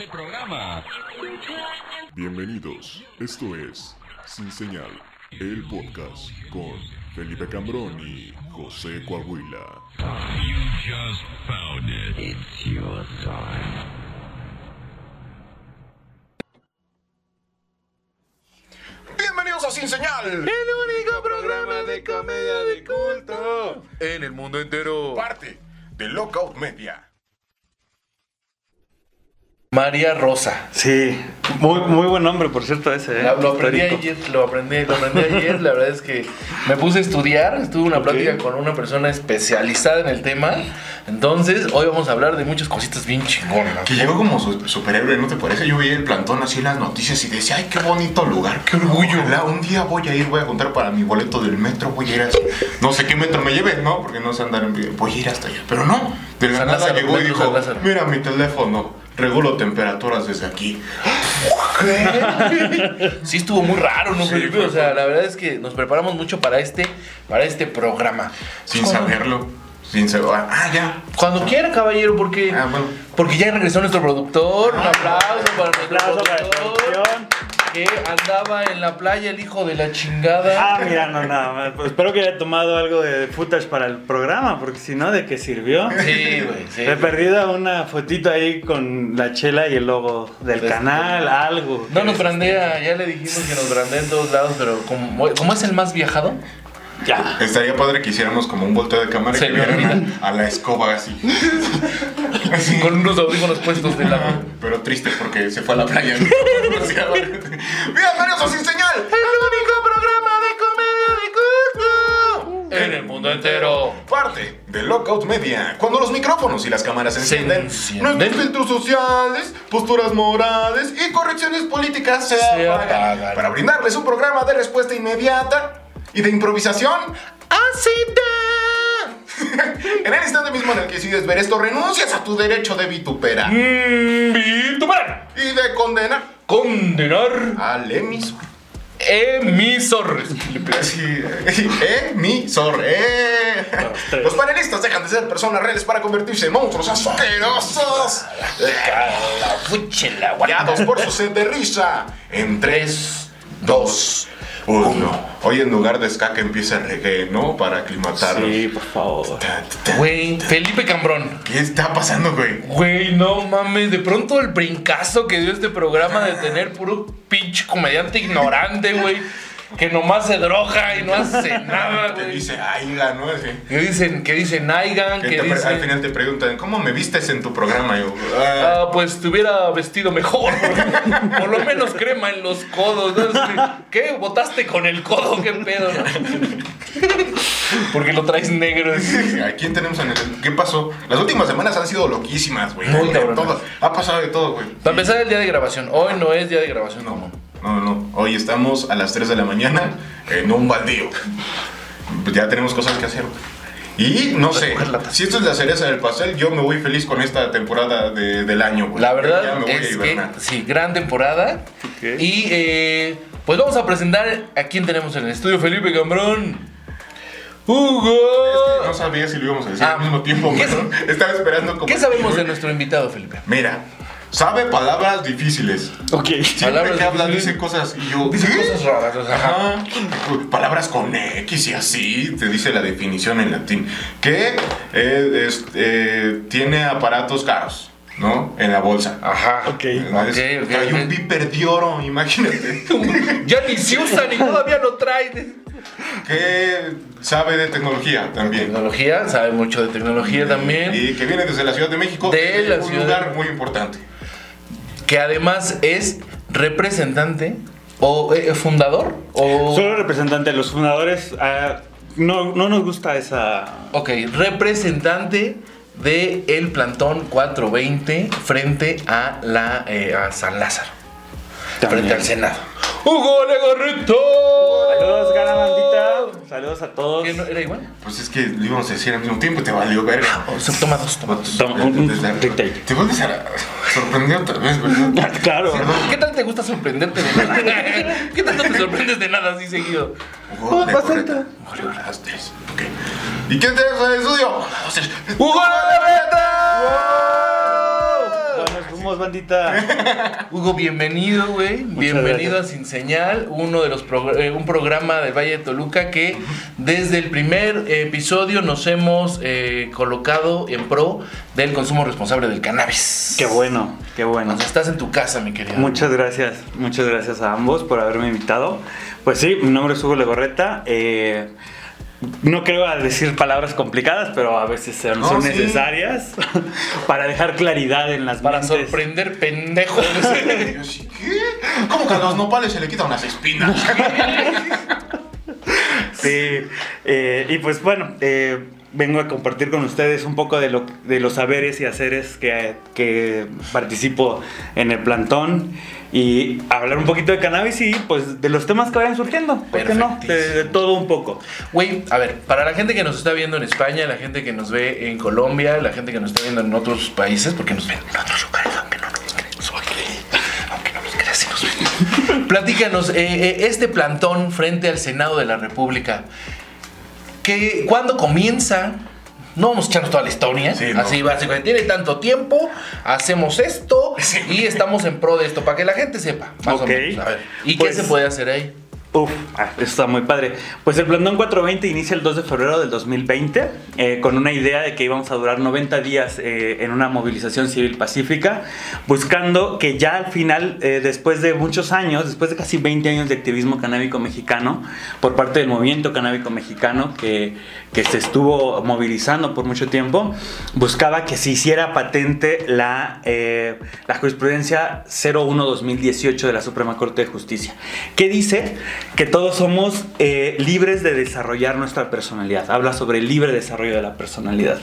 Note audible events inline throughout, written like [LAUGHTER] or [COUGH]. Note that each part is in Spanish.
este programa. Bienvenidos, esto es Sin Señal, el podcast con Felipe Cambrón y José Coahuila. You just found it. It's your time. Bienvenidos a Sin Señal, El único programa de comedia de culto en el mundo entero. parte de Lockout Media. María Rosa. Sí, muy, muy buen nombre, por cierto, ese. ¿eh? Lo aprendí ayer, lo aprendí, lo aprendí ayer. La verdad es que me puse a estudiar, estuve una plática con una persona especializada en el tema. Entonces, hoy vamos a hablar de muchas cositas bien chingonas. Que llegó como su- superhéroe, ¿no te parece? Yo veía el plantón así en las noticias y decía, ay, qué bonito lugar, qué orgullo. Ojalá un día voy a ir, voy a juntar para mi boleto del metro, voy a ir a... No sé qué metro me lleve, ¿no? Porque no sé andar en... Voy a ir hasta allá. Pero no, de la San nada Lázaro, llegó y dijo, mira mi teléfono, regulo temperaturas desde aquí. Sí estuvo muy raro, ¿no, Sí, O sea, la verdad es que nos preparamos mucho para este, para este programa. Sin saberlo, sin saber... Ah, ya. Cuando quiera, caballero, porque, Ah, bueno. porque ya regresó nuestro productor. Un aplauso para nuestro Aplauso para la productor. Que andaba en la playa, el hijo de la chingada. Ah, mira, no, nada más. Pues espero que haya tomado algo de footage para el programa, porque si no, ¿de qué sirvió? Sí, güey, sí. He perdido una fotito ahí con la chela y el logo del Pues, canal, algo. No nos brandea, ya le dijimos que nos brandea en todos lados, pero como, como es el más viajado, Ya. Estaría padre que hiciéramos como un volteo de cámara y Se que vieran a, a la escoba así. [LAUGHS] Con unos audífonos puestos de lado. Pero triste porque se fue a la playa. Bienvenidos a Sin Señal. El único programa de comedia de culto en el mundo entero. Parte de Lockout Media. Cuando los micrófonos y las cámaras se encienden, nuestros filtros sociales, posturas morales y correcciones políticas se, Se apagan. apagan. Para brindarles un programa de respuesta inmediata y de improvisación. [LAUGHS] En el instante mismo en el que decides ver esto, renuncias a tu derecho de vituperar Mm, Vituperar, y de condenar condenar, al emisor. emisor. Así, emisor. Eh. Los panelistas dejan de ser personas reales para convertirse en monstruos asquerosos. La fuchela, Guiados por su sed de risa. En 3, 2, 1. Hoy en lugar de ska que empiece reggae, ¿no? Para aclimatarlos. Sí, por favor. Güey, Felipe Cambrón. ¿Qué está pasando, güey? Güey, no mames, de pronto el brincazo que dio este programa de tener puro pinche comediante ignorante, güey. Que nomás se droga y no hace [LAUGHS] nada, Te güey. dice, aiga, ¿no? Que dicen, que dicen Aigan, Que que pre- al dicen. final te preguntan, ¿cómo me vistes en tu programa? Yo, "Ah". Ah, pues te hubiera vestido mejor. Por lo menos crema en los codos. ¿no? ¿Qué? ¿Botaste con el codo? ¿Qué pedo? [LAUGHS] Porque lo traes negro. ¿A quién tenemos en el.? ¿Qué pasó? Las últimas semanas han sido loquísimas, güey. Muy. Ha pasado de todo, güey. Para empezar el día de grabación. Hoy no es día de grabación, no. No, no, no. Hoy estamos a las 3 de la mañana en un baldío. Pues ya tenemos cosas que hacer. Y no sé, Recoger latas. si esto es la cereza del pastel, yo me voy feliz con esta temporada de- del año, güey. La Ya verdad me voy a es que sí, gran temporada. Y eh, pues vamos a presentar a quién tenemos en el estudio, Felipe Cambrón. Hugo. Es que no sabía si lo íbamos a decir Ah, al mismo tiempo, ¿qué pero estaba esperando como. ¿Qué sabemos de nuestro invitado, Felipe? Mira, sabe palabras difíciles. Ok. Siempre Palabras que habla dice cosas y yo. Dice ¿qué? cosas raras, o sea, Ajá. Palabras con X y así, te dice la definición en latín. Que eh, es- eh, tiene aparatos caros, ¿no? En la bolsa. Ajá. Ok. Entonces, Ok, ok, Hay ok. un viper de oro, imagínate. [LAUGHS] Ya ni se usa ni todavía lo trae. que sabe de tecnología también. Tecnología, sabe mucho de tecnología también. Y que viene desde la Ciudad de México. De la un Ciudad- lugar muy importante. Que además es representante o eh, fundador o... Solo representante de los fundadores. ah, no, no nos gusta esa. Ok, representante de el plantón 420 frente a la eh, a San Lázaro. También. Frente al Senado. ¡Hugo Legarrito! Saludos, cara bandita. Saludos a todos. ¿Qué, no, ¿Era igual? Pues es que lo íbamos a decir al mismo tiempo y te valió verga. O sea, toma dos, toma dos. Toma, un- retake. Te vuelves a sorprender otra vez, ¿verdad? [LAUGHS] Claro. ¿Qué tal te gusta sorprenderte de nada? [LAUGHS] ¿Qué tanto te sorprendes de nada así seguido? Hugo. Julio Rastres. Ok. ¿Y quién tenemos en el estudio? ¡Hugo Legarreta! Estamos, bandita? [LAUGHS] Hugo, bienvenido, güey. Bienvenido gracias. a Sin Señal, uno de los progr- eh, un programa del Valle de Toluca que desde el primer episodio nos hemos eh, colocado en pro del consumo responsable del cannabis. Qué bueno, qué bueno. Entonces, estás en tu casa, mi querido. Muchas gracias, muchas gracias a ambos por haberme invitado. Pues sí, mi nombre es Hugo Legorreta. eh, no creo a decir palabras complicadas, pero a veces son, No, son sí. necesarias [LAUGHS] para dejar claridad en las Para mentes. sorprender pendejos. [LAUGHS] ¿qué? ¿Cómo que a los nopales se le quitan unas espinas? [LAUGHS] Sí, eh, y pues bueno, eh, vengo a compartir con ustedes un poco de, lo, de los saberes y haceres que, que participo en el plantón y hablar un poquito de cannabis y pues de los temas que vayan surgiendo, ¿por qué no? De, de todo un poco. Güey, a ver, para la gente que nos está viendo en España, la gente que nos ve en Colombia, la gente que nos está viendo en otros países, porque nos ven en otros lugares, aunque no nos creas, aunque, no nos creas, sí nos ven. Platícanos, eh, eh, este plantón frente al Senado de la República, ¿qué, ¿cuándo comienza? No vamos a echarnos toda la historia, Sí, no. así básicamente, tiene tanto tiempo, hacemos esto [LAUGHS] Sí. y estamos en pro de esto, para que la gente sepa, más Ok. o menos. A ver, ¿y Pues- qué se puede hacer ahí? Uf, ah, está muy padre. Pues el Plantón 420 inicia el 2 de febrero del 2020 eh, con una idea de que íbamos a durar 90 días eh, en una movilización civil pacífica, buscando que ya al final, eh, después de muchos años, después de casi 20 años de activismo canábico mexicano, por parte del movimiento canábico mexicano que, que se estuvo movilizando por mucho tiempo, buscaba que se hiciera patente la, eh, la jurisprudencia 01-2018 de la Suprema Corte de Justicia, que dice que todos somos eh, libres de desarrollar nuestra personalidad. Habla sobre el libre desarrollo de la personalidad.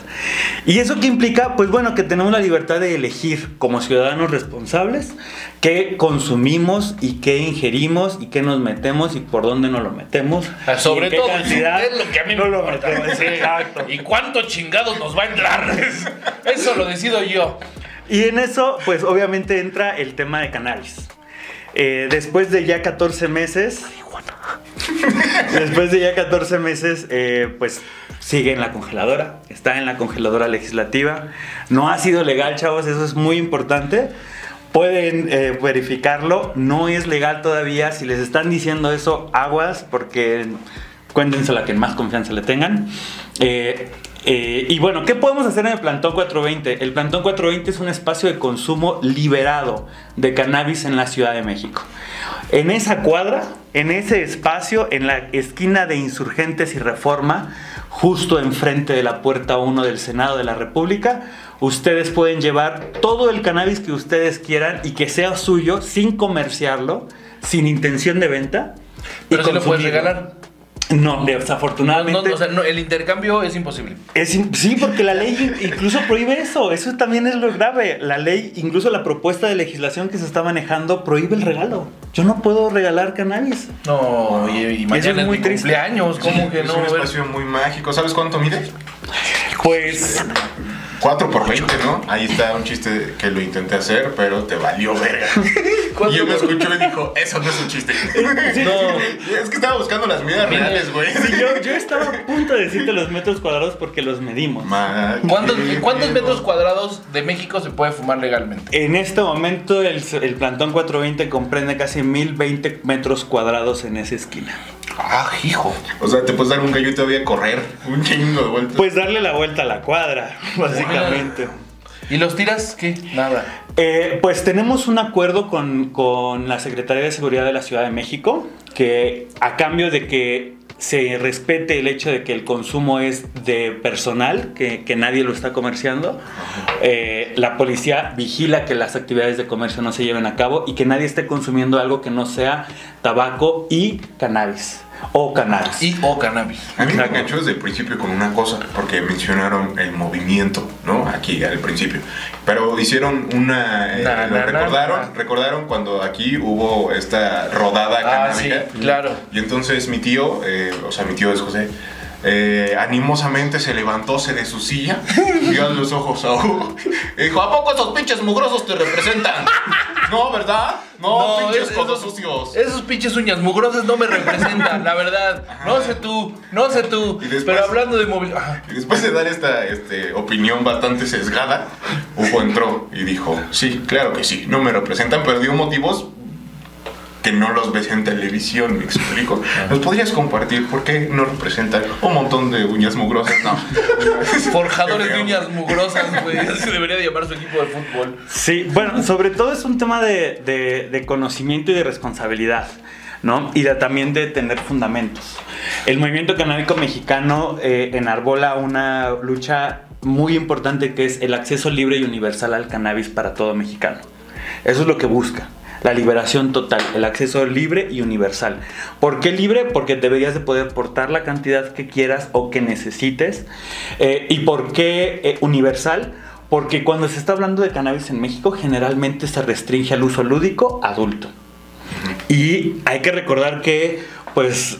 ¿Y eso qué implica? Pues bueno, que tenemos la libertad de elegir como ciudadanos responsables qué consumimos y qué ingerimos y qué nos metemos y por dónde nos lo metemos. Ah, y Sobre en qué todo, cantidad es lo que a mí no me lo importa. metemos. Sí. Exacto. ¿Y cuánto chingados nos va a entrar? [LAUGHS] Eso lo decido yo. Y en eso, pues obviamente entra el tema de cannabis. Eh, después de ya 14 meses, después de ya 14 meses, eh, pues sigue en la congeladora, está en la congeladora legislativa. No ha sido legal, chavos, eso es muy importante. Pueden eh, verificarlo, no es legal todavía. Si les están diciendo eso, aguas, porque cuéntensela que más confianza le tengan. Eh, y bueno, ¿qué podemos hacer en el Plantón 420? El Plantón 420 es un espacio de consumo liberado de cannabis en la Ciudad de México. En esa cuadra, en ese espacio, en la esquina de Insurgentes y Reforma, justo enfrente de la puerta 1 del Senado de la República, ustedes pueden llevar todo el cannabis que ustedes quieran y que sea suyo sin comerciarlo, sin intención de venta. y Pero si lo puedes regalar. No, desafortunadamente. no, o sea, no, el intercambio es imposible. Es in- sí, porque la ley incluso prohíbe eso. Eso también es lo grave. La ley, incluso la propuesta de legislación que se está manejando, prohíbe el regalo. Yo no puedo regalar cannabis. No, y, y mañana es muy mi triste. cumpleaños, ¿cómo que es no? un espacio muy mágico. ¿Sabes cuánto mide? Pues 4 por 20, ¿no? Ahí está un chiste que lo intenté hacer, pero te valió verga. ¿Cuánto Y yo me escuchó y dijo, eso no es un chiste. [LAUGHS] No. Es que estaba buscando las medidas reales, güey. sí, yo, yo estaba a punto de decirte los metros cuadrados porque los medimos. ¿Cuántos, qué ¿Cuántos miedo. metros cuadrados de México se puede fumar legalmente? En este momento el, el plantón 420 comprende casi 1020 metros cuadrados en esa esquina. Ah, hijo. O sea, te puedes dar un gallo y todavía correr un chingo de vueltas. Pues darle la vuelta a la cuadra, básicamente. ¿Y los tiras? ¿Qué? Nada. Eh, pues tenemos un acuerdo con, con la Secretaría de Seguridad de la Ciudad de México que a cambio de que se respete el hecho de que el consumo es de personal, que, que nadie lo está comerciando, eh, la policía vigila que las actividades de comercio no se lleven a cabo y que nadie esté consumiendo algo que no sea tabaco y cannabis o cannabis. Y o cannabis. A mí me enganchó desde el principio con una cosa, porque mencionaron el movimiento, ¿no? Aquí al principio. Pero hicieron una... eh, Na, lo na, na, recordaron, na. recordaron cuando aquí hubo esta rodada Ah, sí, canábica. claro. Y entonces mi tío, eh, o sea, mi tío es José, eh, animosamente se levantóse de su silla, [LAUGHS] vio los ojos a Hugo y dijo, ¿a poco esos pinches mugrosos te representan? [LAUGHS] No, ¿verdad? No, pinches es- codos esos- sucios. Esos pinches uñas mugrosas no me [LAUGHS] representan, la verdad. No sé tú, no sé tú. Después- Pero hablando de móvil. ah, Y después de dar esta este, opinión bastante sesgada, Hugo entró y dijo, sí, claro que sí, no me representan, pero dio motivos que no los ves en televisión, me explico. [LAUGHS] ¿Nos podrías compartir por qué no representan un montón de uñas mugrosas? No. [LAUGHS] Forjadores de uñas mugrosas, güey. [LAUGHS] Así debería de llamar su equipo de fútbol. Sí, bueno, sobre todo es un tema de, de- de conocimiento y de responsabilidad, ¿no? Y de- también de tener fundamentos. El movimiento canábico mexicano eh, enarbola una lucha muy importante que es el acceso libre y universal al cannabis para todo mexicano. Eso es lo que busca. La liberación total, el acceso libre y universal. ¿Por qué libre? Porque deberías de poder portar la cantidad que quieras o que necesites. Eh, ¿Y por qué eh, universal? Porque cuando se está hablando de cannabis en México, generalmente se restringe al uso lúdico adulto. Y hay que recordar que, pues,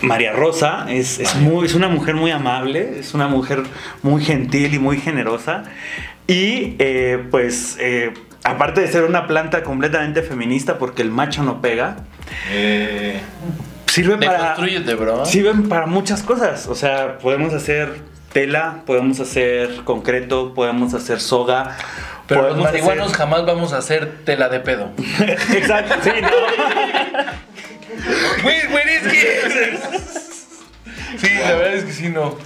María Rosa es, es muy, es una mujer muy amable, es una mujer muy gentil y muy generosa. Y, eh, pues, eh, aparte de ser una planta completamente feminista, porque el macho no pega, Eh, sirve para... Bro. Sirven para muchas cosas. O sea, podemos hacer tela, podemos hacer concreto, podemos hacer soga. Pero los marihuanos hacer- jamás vamos a hacer tela de pedo. [LAUGHS] Exacto, sí, no. [LAUGHS] Güey, güey, es que. [LAUGHS] Sí, la verdad es que sí, no.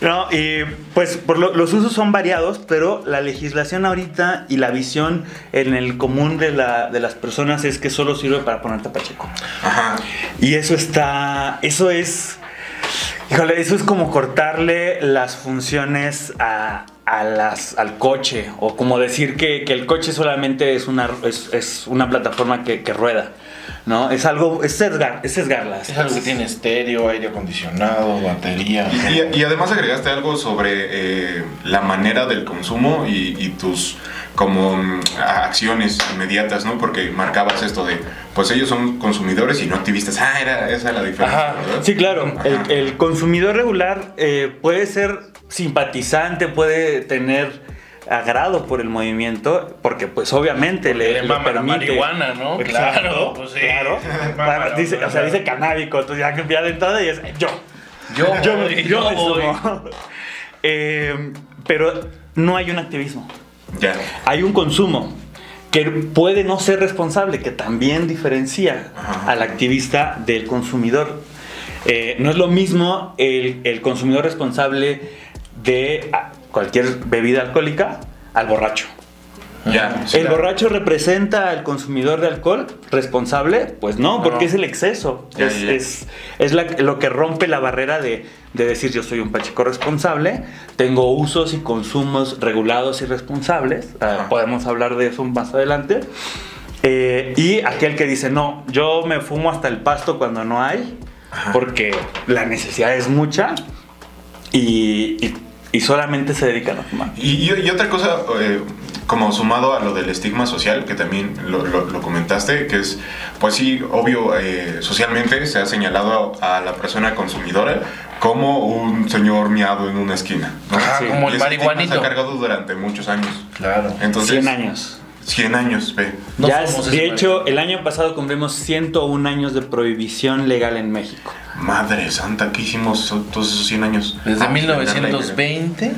No, y pues por lo- los usos son variados, pero la legislación ahorita y la visión en el común de, la- de las personas es que solo sirve para poner tapacheco. ajá. Y eso está, eso es, híjole, eso es como cortarle las funciones a, a las, al coche, o como decir que, que el coche solamente es una, es, es una plataforma que, que rueda, ¿no? Es algo, es sesgar, es sesgarlas. Es algo que tiene estéreo, aire acondicionado, batería. Y, y además agregaste algo sobre eh, la manera del consumo y, y tus como mm, acciones inmediatas, ¿no? Porque marcabas esto de, pues ellos son consumidores y no activistas. Ah, era esa la diferencia, Ajá. ¿verdad? Sí, claro. El consumidor regular eh, puede ser simpatizante, puede tener agrado por el movimiento, porque pues obviamente le, le le mama la permite. marihuana, ¿no? Claro, pues sí. claro. [LAUGHS] Mama Dice, o sea, dice canábico, entonces ya ya de entrada y es yo. Yo, [LAUGHS] Yo, voy, yo voy. [LAUGHS] Eh, pero no hay un activismo. Ya. Hay un consumo que puede no ser responsable, que también diferencia Ajá. al activista del consumidor. Eh, no es lo mismo el, el consumidor responsable de ah, cualquier bebida alcohólica al borracho. Ya. ¿El borracho representa al consumidor de alcohol responsable? Pues no, porque No. es el exceso. Ya, es ya. es- es la- lo que rompe la barrera de, de decir yo soy un pacheco responsable, tengo usos y consumos regulados y responsables. ah, podemos hablar de eso más adelante. Eh, y aquel que dice, no, yo me fumo hasta el pasto cuando no hay, porque la necesidad es mucha y, y- y solamente se dedican a fumar. Y, y- y otra cosa, eh, como sumado a lo del estigma social, que también lo, lo- lo comentaste, que es, pues sí, obvio, eh, socialmente se ha señalado a, a la persona consumidora como un señor miado en una esquina. ¿no? Ajá, Sí. como Y el marihuanito. Se ha cargado durante muchos años. Claro. Entonces, 100 años. 100 años, ve. No Ya, de hecho, el año pasado cumplimos 101 años de prohibición legal en México. Madre santa, ¿qué hicimos todos esos 100 años? Desde Ah, 1920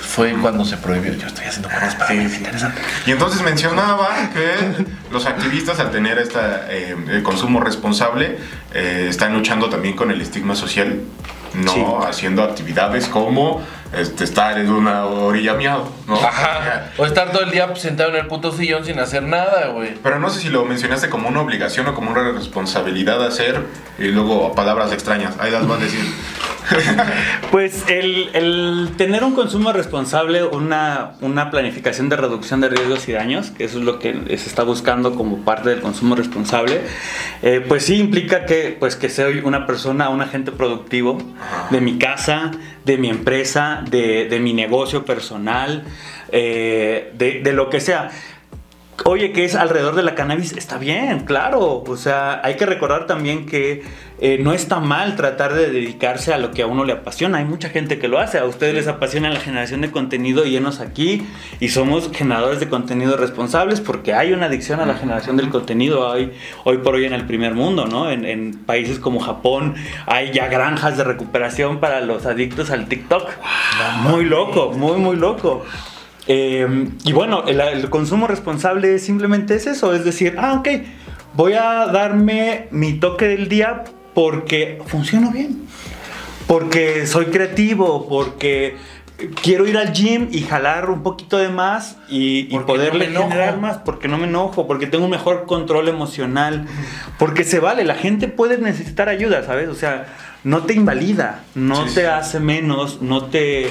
fue cuando se prohibió. Yo estoy haciendo cosas para Sí, mí, sí. interesante. Y entonces mencionaba que los activistas al tener esta, eh, el consumo responsable eh, están luchando también con el estigma social, no Sí. haciendo actividades como este, estar en una orilla miado, ¿no? Ajá. O estar todo el día sentado en el puto sillón sin hacer nada, güey. Pero no sé si lo mencionaste como una obligación o como una responsabilidad de hacer y luego palabras extrañas. Ahí las vas a decir. [LAUGHS] Pues el, el tener un consumo responsable, una, una planificación de reducción de riesgos y daños, que eso es lo que se está buscando como parte del consumo responsable, eh, pues sí implica que, pues que soy una persona, un agente productivo de mi casa, de mi empresa, de, de mi negocio personal, eh, de, de lo que sea. Oye, que es alrededor de la cannabis, está bien, claro. O sea, hay que recordar también que eh, no está mal tratar de dedicarse a lo que a uno le apasiona. Hay mucha gente que lo hace. A ustedes les apasiona la generación de contenido y llenos aquí. Y somos generadores de contenido responsables porque hay una adicción a la generación del contenido hoy, hoy por hoy en el primer mundo, ¿no? En, en países como Japón hay ya granjas de recuperación para los adictos al TikTok. Muy loco, muy, muy loco. Eh, y bueno, el, el consumo responsable simplemente es eso, es decir, ah, ok, voy a darme mi toque del día porque funciono bien, porque soy creativo, porque quiero ir al gym y jalar un poquito de más y, poderle no generar más, porque no me enojo, porque tengo un mejor control emocional, porque se vale, la gente puede necesitar ayuda, ¿sabes? O sea, no te invalida, no Sí, te sí. hace menos, no te...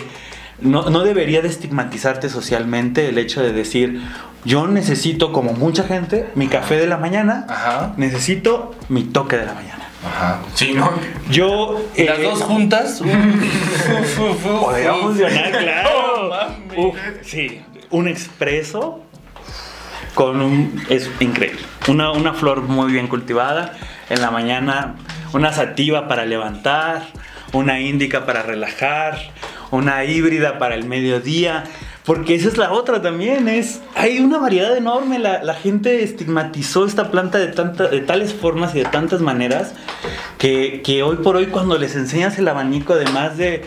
No, no debería de estigmatizarte socialmente el hecho de decir, yo necesito, como mucha gente, mi café de la mañana, Ajá. necesito mi toque de la mañana. Ajá. Sí, ¿no? Yo... ¿Y las eh, dos juntas? [LAUGHS] Podría funcionar, claro. [LAUGHS] No mames. Uf, sí, un expreso con un... Es increíble. Una, una flor muy bien cultivada. En la mañana una sativa para levantar, una índica para relajar, una híbrida para el mediodía. Porque esa es la otra también, es hay una variedad enorme, la, la gente estigmatizó esta planta de, tanta, de tales formas y de tantas maneras que, que hoy por hoy cuando les enseñas el abanico además de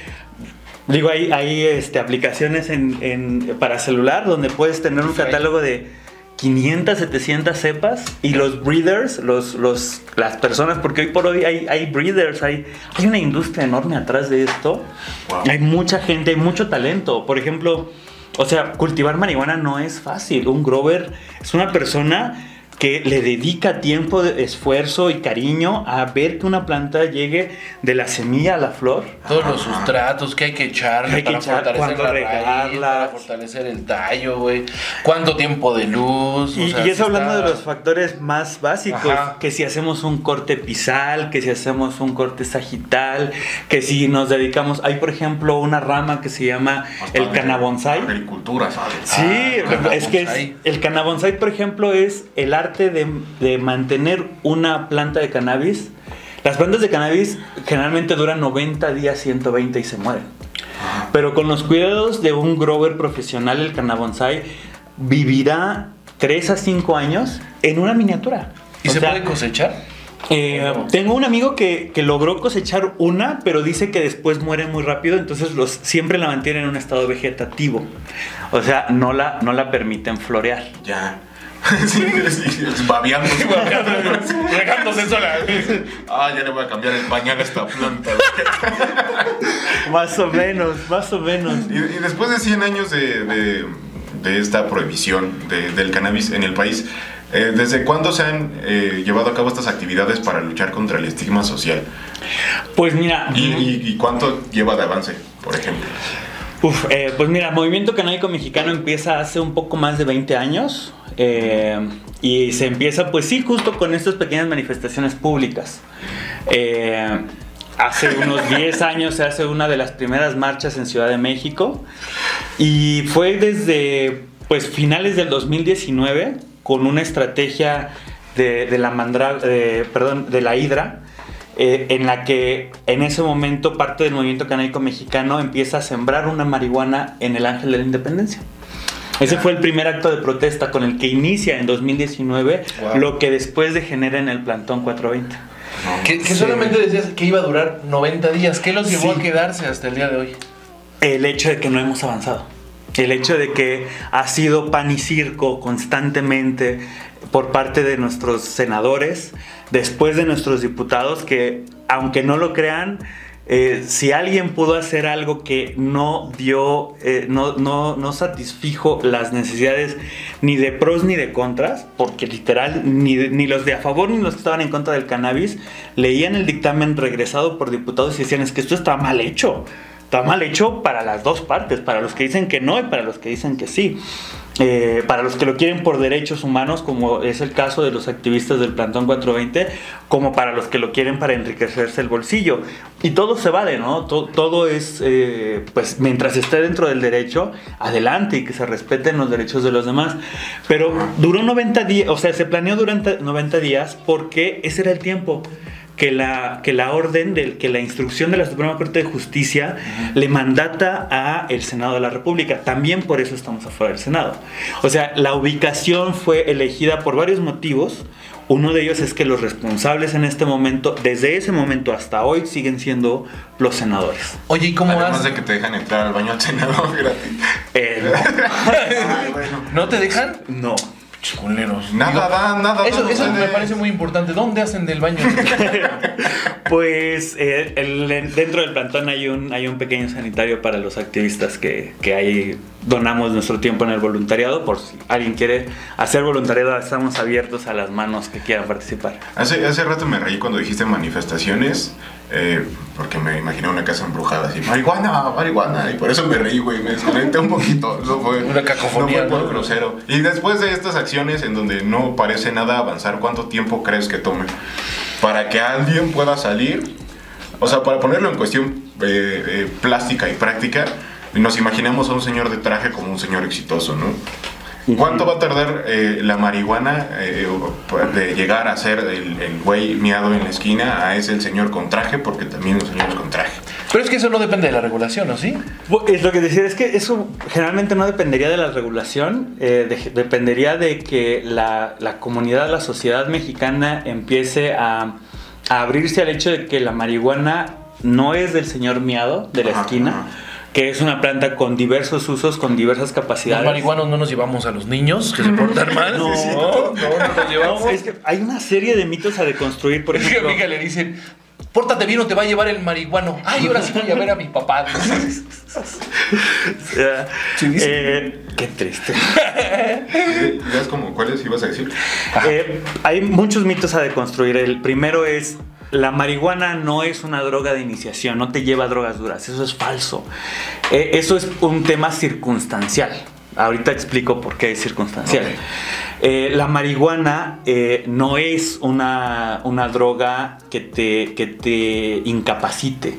Digo, hay, hay este, aplicaciones en, en- para celular donde puedes tener un catálogo de 500, 700 cepas y los breeders, los, los, las personas, porque hoy por hoy hay, hay breeders, hay, hay una industria enorme atrás de esto. Wow. Hay mucha gente, hay mucho talento. Por ejemplo, o sea, cultivar marihuana no es fácil. Un grower es una persona que le dedica tiempo, de esfuerzo y cariño a ver que una planta llegue de la semilla a la flor. Todos los sustratos que hay que echarle Hay que para echar, fortalecer la raíz, para fortalecer el tallo, güey. ¿Cuánto tiempo de luz? O Y, sea, y eso hablando está- de los factores más básicos, Ajá. que si hacemos un corte pisal, que si hacemos un corte sagital, que si nos dedicamos, hay por ejemplo una rama que se llama el canabonsai. Agricultura, ¿sabes? Sí, Ah, es que es- el canabonsai, por ejemplo, es el arte de, de mantener una planta de cannabis. Las plantas de cannabis generalmente duran 90 días, 120 y se mueren. Pero con los cuidados de un grower profesional, el canabonsai vivirá 3 a 5 años en una miniatura. ¿Y O se sea, puede cosechar? eh, tengo un amigo que, que logró cosechar una, pero dice que después muere muy rápido, entonces los, siempre la mantienen en un estado vegetativo. O sea, no la, no la permiten florear. Ya. [LAUGHS] sí, babeando. Regándose sola. ah, ya le voy a cambiar el pañal a esta planta. Más o menos, más o menos. Y, y después de 100 años de, de- de esta prohibición de- del cannabis en el país, eh, ¿desde cuándo se han eh, llevado a cabo estas actividades para luchar contra el estigma social? Pues mira, ¿Y, y- y cuánto lleva de avance, por ejemplo? Uf, eh, pues mira, Movimiento Canábico Mexicano empieza hace un poco más de 20 años eh, y se empieza pues sí, justo con estas pequeñas manifestaciones públicas. Eh, hace unos [LAUGHS] 10 años se hace una de las primeras marchas en Ciudad de México y fue desde pues finales del 2019 con una estrategia de, de la mandra, de- perdón, de la hidra eh, en la que en ese momento parte del movimiento canábico mexicano empieza a sembrar una marihuana en el Ángel de la Independencia. Ese fue el primer acto de protesta con el que inicia en 2019 Wow. lo que después degenera en el plantón 420. Que, que solamente decías que iba a durar 90 días. ¿Qué los llevó Sí. a quedarse hasta el día de hoy? El hecho de que no hemos avanzado. El hecho de que ha sido pan y circo constantemente por parte de nuestros senadores, después de nuestros diputados, que aunque no lo crean, eh, si alguien pudo hacer algo que no dio, eh, no, no, no satisfijo las necesidades ni de pros ni de contras, porque literal ni, de- ni los de a favor ni los que estaban en contra del cannabis leían el dictamen regresado por diputados y decían es que esto está mal hecho. Está mal hecho para las dos partes, para los que dicen que no y para los que dicen que sí. Eh, para los que lo quieren por derechos humanos, como es el caso de los activistas del Plantón 420, como para los que lo quieren para enriquecerse el bolsillo. Y todo se vale, ¿no? To- todo es, eh, pues, mientras esté dentro del derecho, adelante y que se respeten los derechos de los demás. Pero duró 90 días, o sea, se planeó durante 90 días porque ese era el tiempo que la, que la orden, del, que la instrucción de la Suprema Corte de Justicia le mandata a el Senado de la República. También por eso estamos afuera del Senado. O sea, la ubicación fue elegida por varios motivos. Uno de ellos es que los responsables en este momento, desde ese momento hasta hoy, siguen siendo los senadores. Oye, ¿y cómo Además vas? de que te dejan entrar al baño al senador [LAUGHS] gratis. Eh, Ay, bueno. [LAUGHS] [LAUGHS] ¿No te dejan? no. Chuleros. Nada da, nada Eso, da eso me parece muy importante. ¿Dónde hacen del baño? [LAUGHS] Pues eh, el- dentro del plantón hay un, hay un pequeño sanitario para los activistas que, que ahí donamos nuestro tiempo en el voluntariado. Por si alguien quiere hacer voluntariado, estamos abiertos a las manos que quieran participar. Hace, hace rato me reí cuando dijiste manifestaciones, eh, porque me imaginé una casa embrujada así, marihuana, marihuana, y por eso me reí, güey, me desconecté un poquito. No fue, [LAUGHS] Una cacofonía, No fue por ¿no? grosero. Y después de estas acciones en donde no parece nada avanzar, ¿cuánto tiempo crees que tome para que alguien pueda salir? O sea, para ponerlo en cuestión eh, eh, plástica y práctica, nos imaginamos a un señor de traje como un señor exitoso, ¿no? ¿Cuánto va a tardar eh, la marihuana eh, de llegar a ser el el güey miado en la esquina a ese el señor con traje? Porque también los señores con traje. Pero es que eso no depende de la regulación, ¿no? ¿Sí? Es lo que decía, es que eso generalmente no dependería de la regulación, eh, de- dependería de que la, la comunidad, la sociedad mexicana empiece a, a abrirse al hecho de que la marihuana no es del señor miado de la Ajá, esquina, ajá. Que es una planta con diversos usos, con diversas Los capacidades. marihuanos no nos llevamos a los niños que se portan mal. No, no, no nos llevamos. Es que hay una serie de mitos a deconstruir, por Es que a ejemplo. mi hija le dicen, pórtate bien o te va a llevar el marihuano. Ay, ahora sí voy a ver a mi papá. eh, Sí, dice. eh, qué triste. [LAUGHS] ¿Ya es como cuáles ibas a decir? Eh, hay muchos mitos a deconstruir. El primero es, la marihuana no es una droga de iniciación, no te lleva a drogas duras. Eso es falso. Eh, eso es un tema circunstancial. Ahorita explico por qué es circunstancial. Eh, la marihuana eh, no es una, una droga que te, que te incapacite.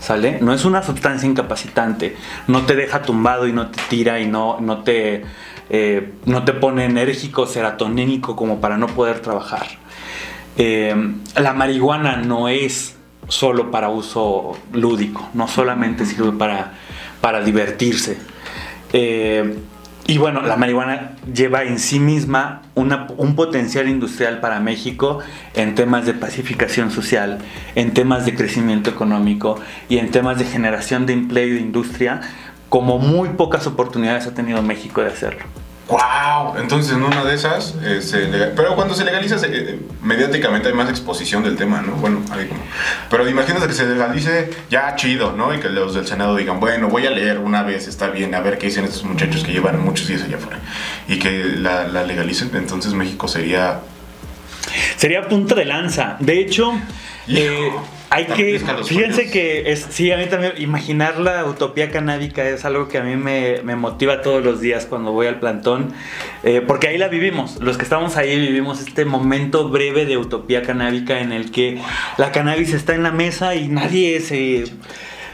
¿Sale? No es una sustancia incapacitante. No te deja tumbado y no te tira y no, no, te, eh, no te pone enérgico, serotonínico como para no poder trabajar. Eh, la marihuana no es solo para uso lúdico, no solamente sirve para, para divertirse. Eh, y bueno, la marihuana lleva en sí misma un potencial industrial para México en temas de pacificación social, en temas de crecimiento económico y en temas de generación de empleo y de industria, como muy pocas oportunidades ha tenido México de hacerlo. ¡Wow! Entonces en una de esas, eh, se lega- pero cuando se legaliza, eh, mediáticamente hay más exposición del tema, ¿no? Bueno, hay como... Pero imagínate que se legalice ya chido, ¿no? Y que los del Senado digan, bueno, voy a leer una vez, está bien, a ver qué dicen estos muchachos que llevan muchos días allá afuera. Y que la, la legalicen, entonces México sería... Sería punta de lanza. De hecho, eh, hay que. Fíjense que es, sí, a mí también. Imaginar la utopía canábica es algo que a mí me, me motiva todos los días cuando voy al plantón. eh, porque ahí la vivimos. Los que estamos ahí vivimos este momento breve de utopía canábica en el que la cannabis está en la mesa y nadie se.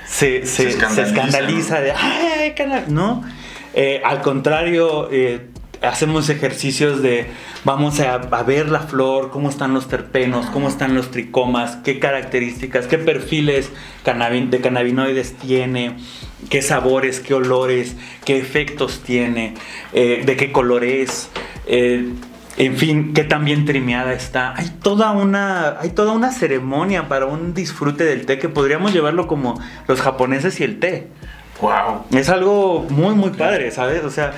Se, se- se escandaliza, escandaliza, de ¡ay, cannabis! No. Eh, al contrario, eh, hacemos ejercicios de vamos a, a ver la flor, cómo están los terpenos, cómo están los tricomas, qué características, qué perfiles de cannabinoides tiene, qué sabores, qué olores, qué efectos tiene, eh, de qué color es. eh, en fin, qué tan bien trimeada está. Hay toda una, hay toda una ceremonia para un disfrute del té que podríamos llevarlo como los japoneses y el té. ¡Wow! Es algo muy, muy padre, ¿sabes? O sea,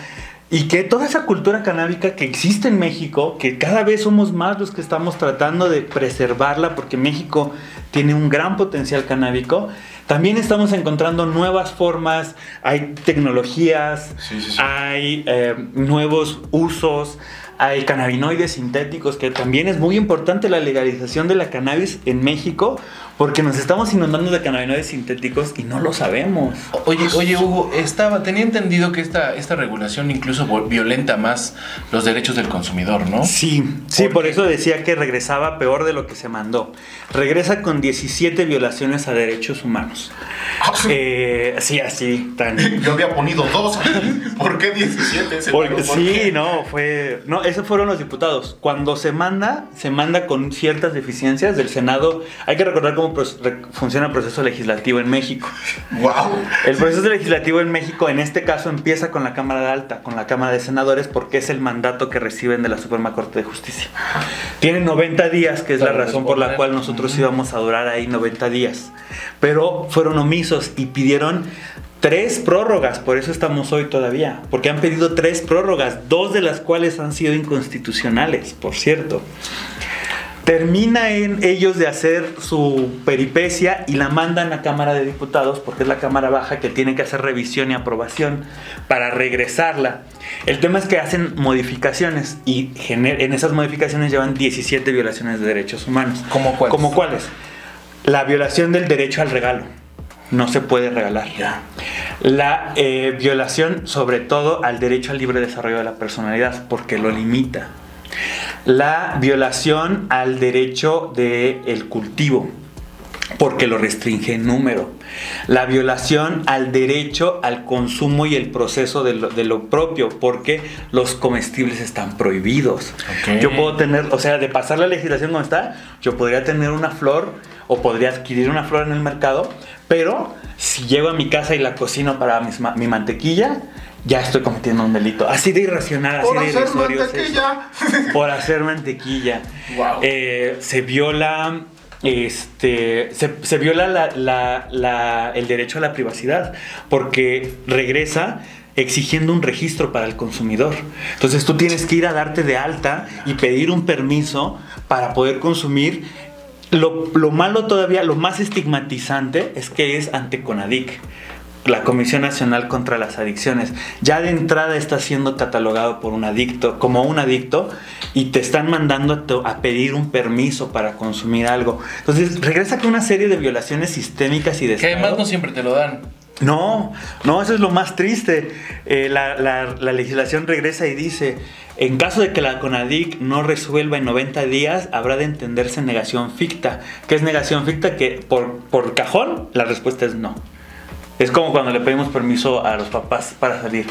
y que toda esa cultura canábica que existe en México, que cada vez somos más los que estamos tratando de preservarla, porque México tiene un gran potencial canábico. También estamos encontrando nuevas formas, hay tecnologías, Sí, sí, sí. hay eh, nuevos usos, hay cannabinoides sintéticos, que también es muy importante la legalización de la cannabis en México, porque nos estamos inundando de cannabinoides sintéticos y no lo sabemos. Oye, oye, Hugo, estaba, tenía entendido que esta, esta regulación incluso violenta más los derechos del consumidor, ¿no? Sí, sí, ¿Por por eso decía que regresaba peor de lo que se mandó. Regresa con 17 violaciones a derechos humanos. Eh, sí, así, tan... [LAUGHS] Yo había ponido dos. [LAUGHS] ¿Por qué 17? ese Porque- número? ¿Por sí, qué? no, fue. No, esos fueron los diputados. Cuando se manda, se manda con ciertas deficiencias del Senado. Hay que recordar cómo funciona el proceso legislativo en México. [LAUGHS] Wow. El proceso legislativo en México, en este caso, empieza con la Cámara de Alta, con la Cámara de Senadores, porque es el mandato que reciben de la Suprema Corte de Justicia. Tienen 90 días, que es la razón por la cual nosotros íbamos a durar ahí 90 días. Pero fueron omisos y pidieron tres prórrogas, por eso estamos hoy todavía, porque han pedido tres prórrogas, dos de las cuales han sido inconstitucionales, por cierto. Termina en ellos de hacer su peripecia y la mandan a Cámara de Diputados, porque es la Cámara Baja que tiene que hacer revisión y aprobación para regresarla. El tema es que hacen modificaciones y en esas modificaciones llevan 17 violaciones de derechos humanos. ¿Cómo cuáles? ¿Cómo cuáles? La violación del derecho al regalo. No se puede regalar. Ya. La eh, violación sobre todo al derecho al libre desarrollo de la personalidad, porque lo limita. La violación al derecho del cultivo, porque lo restringe en número. La violación al derecho al consumo y el proceso de lo, de lo propio, porque los comestibles están prohibidos. Yo puedo tener, o sea, de pasar la legislación como está, yo podría tener una flor o podría adquirir una flor en el mercado, pero si llego a mi casa y la cocino para mis mi mantequilla, ya estoy cometiendo un delito. Así de irracional, así de irrisorio es por hacer mantequilla. Wow. Eh, se viola. Este, se, se viola la- la- la- el derecho a la privacidad porque regresa exigiendo un registro para el consumidor. Entonces tú tienes que ir a darte de alta y pedir un permiso para poder consumir. Lo, lo malo todavía, lo más estigmatizante es que es ante CONADIC la Comisión Nacional contra las Adicciones. Ya de entrada está siendo catalogado por un adicto, como un adicto, y te están mandando a, pedir un permiso para consumir algo. Entonces regresa con una serie de violaciones sistémicas y de Que además no siempre te lo dan. No, no, eso es lo más triste. Eh, la, la- la legislación regresa y dice, en caso de que la CONADIC no resuelva en 90 días, habrá de entenderse negación ficta. ¿Qué es negación ficta? Que por, por cajón la respuesta es no. Es como cuando le pedimos permiso a los papás para salir.